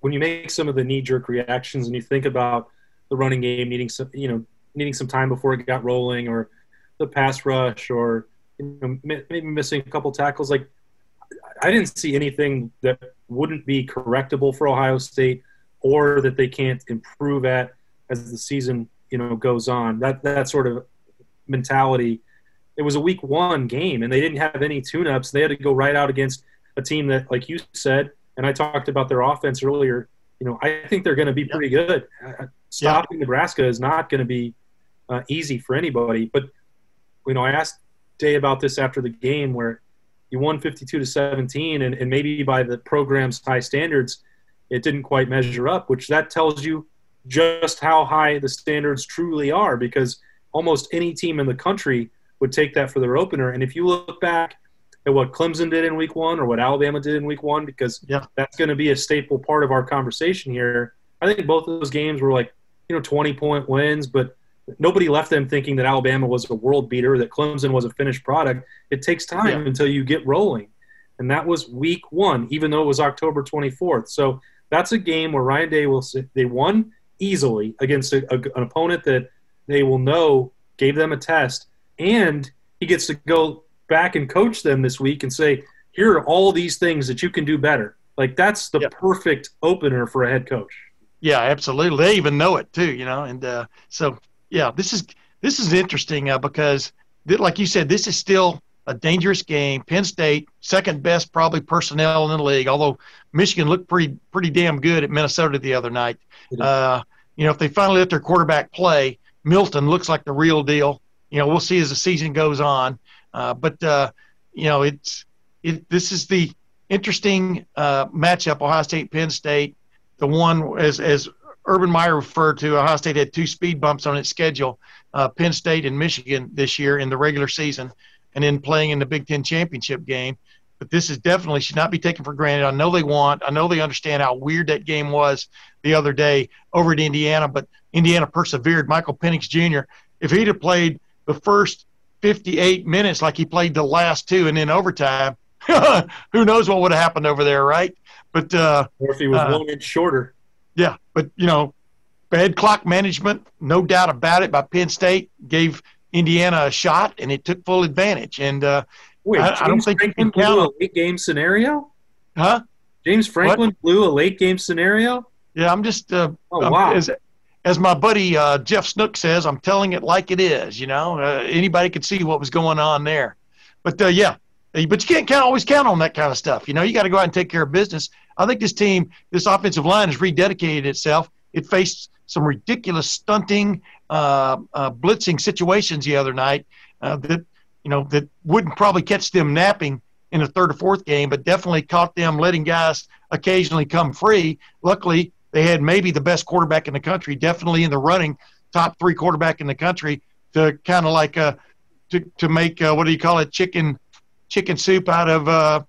when you make some of the knee jerk reactions and you think about the running game needing some you know needing some time before it got rolling or the pass rush or you know maybe missing a couple tackles like I didn't see anything that wouldn't be correctable for Ohio State or that they can't improve at as the season you know goes on. That that sort of mentality. It was a week one game, and they didn't have any tune-ups. They had to go right out against a team that, like you said, and I talked about their offense earlier. You know, I think they're going to be pretty good. Stopping Nebraska is not going to be uh, easy for anybody. But you know, I asked Day about this after the game where you won 52 to 17, and, and maybe by the program's high standards, it didn't quite measure up. Which that tells you just how high the standards truly are, because almost any team in the country would take that for their opener. And if you look back at what Clemson did in week one or what Alabama did in week one, because yeah. that's going to be a staple part of our conversation here. I think both of those games were like, you know, 20 point wins, but nobody left them thinking that Alabama was a world beater, that Clemson was a finished product. It takes time yeah. until you get rolling. And that was week one, even though it was October 24th. So that's a game where Ryan Day will say they won easily against a, a, an opponent that they will know gave them a test. And he gets to go back and coach them this week and say, here are all these things that you can do better. Like that's the perfect opener for a head coach. Yeah, absolutely. They even know it too, you know. And uh, so, yeah, this is this is interesting uh, because, like you said, this is still a dangerous game. Penn State, second best probably personnel in the league, although Michigan looked pretty pretty damn good at Minnesota the other night. Uh, you know, if they finally let their quarterback play, Milton looks like the real deal. You know, we'll see as the season goes on. Uh, but uh, you know, it's it. This is the interesting uh, matchup: Ohio State, Penn State. The one as as Urban Meyer referred to, Ohio State had two speed bumps on its schedule: uh, Penn State and Michigan this year in the regular season, and then playing in the Big Ten championship game. But this is definitely should not be taken for granted. I know they want. I know they understand how weird that game was the other day over at Indiana, but Indiana persevered. Michael Penix Jr. If he'd have played the first 58 minutes like he played the last two and then overtime, who knows what would have happened over there, right? But uh, or if he was uh, one inch shorter. Yeah, but you know, bad clock management, no doubt about it. By Penn State gave Indiana a shot, and it took full advantage. And uh, wait, I, I don't think Franklin blew a late game scenario, huh? James Franklin what? blew a late game scenario. Yeah, I'm just. Uh, oh wow! As, as my buddy uh, Jeff Snook says, I'm telling it like it is. You know, uh, anybody could see what was going on there. But uh, yeah, but you can't count, always count on that kind of stuff. You know, you got to go out and take care of business. I think this team, this offensive line, has rededicated itself. It faced some ridiculous stunting, uh, uh, blitzing situations the other night uh, that you know that wouldn't probably catch them napping in the third or fourth game, but definitely caught them letting guys occasionally come free. Luckily, they had maybe the best quarterback in the country, definitely in the running, top three quarterback in the country to kind of like uh, to to make uh, what do you call it chicken chicken soup out of uh,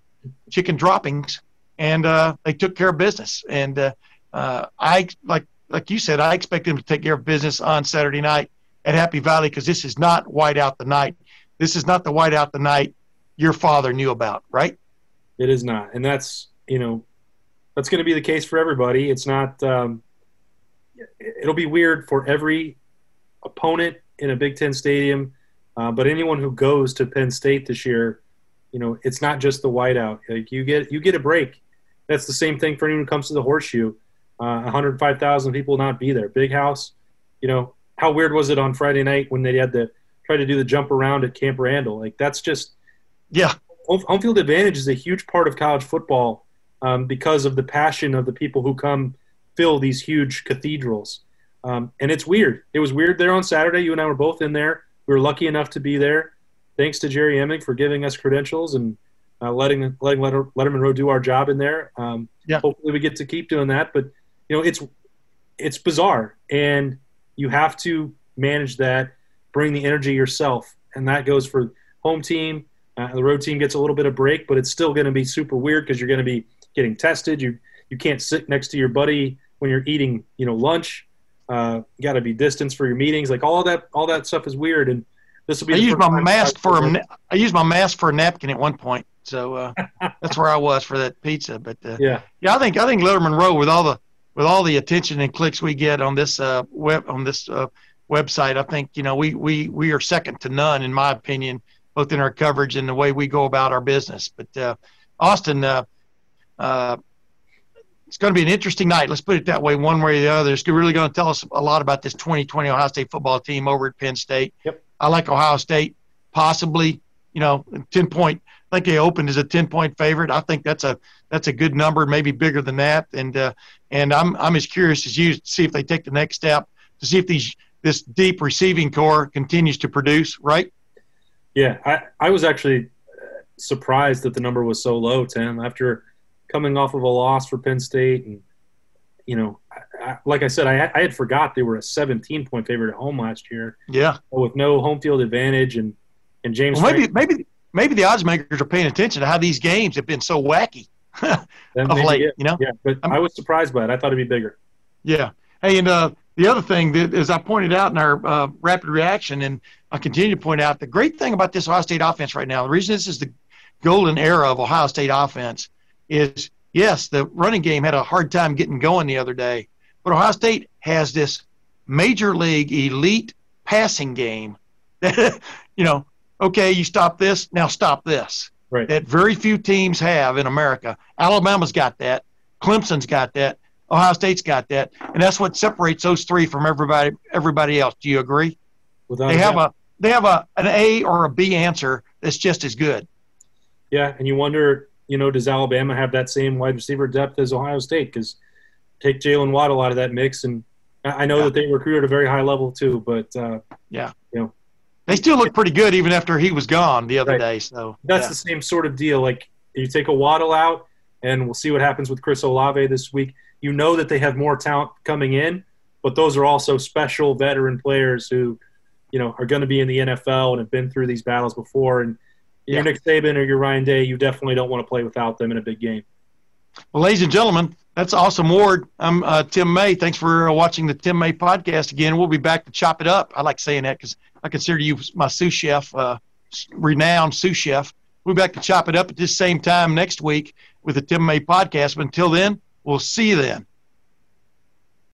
chicken droppings, and uh, they took care of business. And uh, uh, I like like you said, I expect them to take care of business on Saturday night at Happy Valley because this is not white out the night. This is not the white out the night your father knew about, right? It is not, and that's you know that's going to be the case for everybody. It's not. Um, it'll be weird for every opponent in a Big Ten stadium, uh, but anyone who goes to Penn State this year, you know, it's not just the whiteout. Like you get you get a break. That's the same thing for anyone who comes to the Horseshoe. Uh, 105,000 people will not be there. Big house. You know, how weird was it on Friday night when they had to try to do the jump around at Camp Randall? Like that's just yeah. Home field advantage is a huge part of college football um, because of the passion of the people who come fill these huge cathedrals. Um, and it's weird. It was weird there on Saturday. You and I were both in there. We were lucky enough to be there. Thanks to Jerry Emig for giving us credentials and uh, letting letting Lettermen Row do our job in there. Um, yeah. Hopefully, we get to keep doing that. But you know, it's it's bizarre, and you have to manage that. Bring the energy yourself, and that goes for home team. Uh, the road team gets a little bit of break, but it's still going to be super weird because you're going to be getting tested. You you can't sit next to your buddy when you're eating, you know, lunch. Uh, you got to be distance for your meetings. Like all that, all that stuff is weird. And this will be. I use my mask for a, I use my mask for a napkin at one point, so uh, that's where I was for that pizza. But uh, yeah, yeah, I think I think Lettermen Row with all the with all the attention and clicks we get on this uh, web on this uh, website, I think you know we we we are second to none in my opinion, both in our coverage and the way we go about our business. But uh, Austin, uh, uh, it's going to be an interesting night. Let's put it that way, one way or the other. It's really going to tell us a lot about this 2020 Ohio State football team over at Penn State. Yep. I like Ohio State, possibly, you know, 10 point. I think they opened as a 10 point favorite. I think that's a that's a good number, maybe bigger than that. And uh, and I'm I'm as curious as you to see if they take the next step to see if these this deep receiving corps continues to produce. Right? Yeah, I I was actually surprised that the number was so low, Tim. After coming off of a loss for Penn State, and you know, I, like I said, I, I had forgot they were a 17 point favorite at home last year. Yeah, with no home field advantage, and and James. Well, maybe maybe maybe the odds makers are paying attention to how these games have been so wacky of late. Yeah, you know, yeah. But I'm, i was surprised by it. I thought it'd be bigger. Yeah. Hey, and uh, the other thing that, as I pointed out in our uh, rapid reaction, and I continue to point out, the great thing about this Ohio State offense right now, the reason this is the golden era of Ohio State offense is yes, the running game had a hard time getting going the other day, but Ohio State has this major league elite passing game that, you know, okay, you stop this, now stop this. Right. That very few teams have in America. Alabama's got that. Clemson's got that. Ohio State's got that, and that's what separates those three from everybody everybody else. Do you agree? Without they have a they have a an A or a B answer that's just as good. Yeah, and you wonder, you know, does Alabama have that same wide receiver depth as Ohio State? Because take Jaylen Waddle out of that mix, and I know yeah. that they recruit at a very high level too. But uh, yeah, you know, they still look pretty good even after he was gone the other right. day. So that's yeah. the same sort of deal. Like you take a Waddle out, and we'll see what happens with Chris Olave this week. You know that they have more talent coming in, but those are also special veteran players who, you know, are going to be in the NFL and have been through these battles before. And you're Nick Saban or you're Ryan Day, you definitely don't want to play without them in a big game. Well, ladies and gentlemen, that's Austin, Ward. I'm uh, Tim May. Thanks for uh, watching the Tim May podcast again. We'll be back to chop it up. I like saying that because I consider you my sous chef, uh, renowned sous chef. We'll be back to chop it up at this same time next week with the Tim May podcast. But until then, we'll see you then.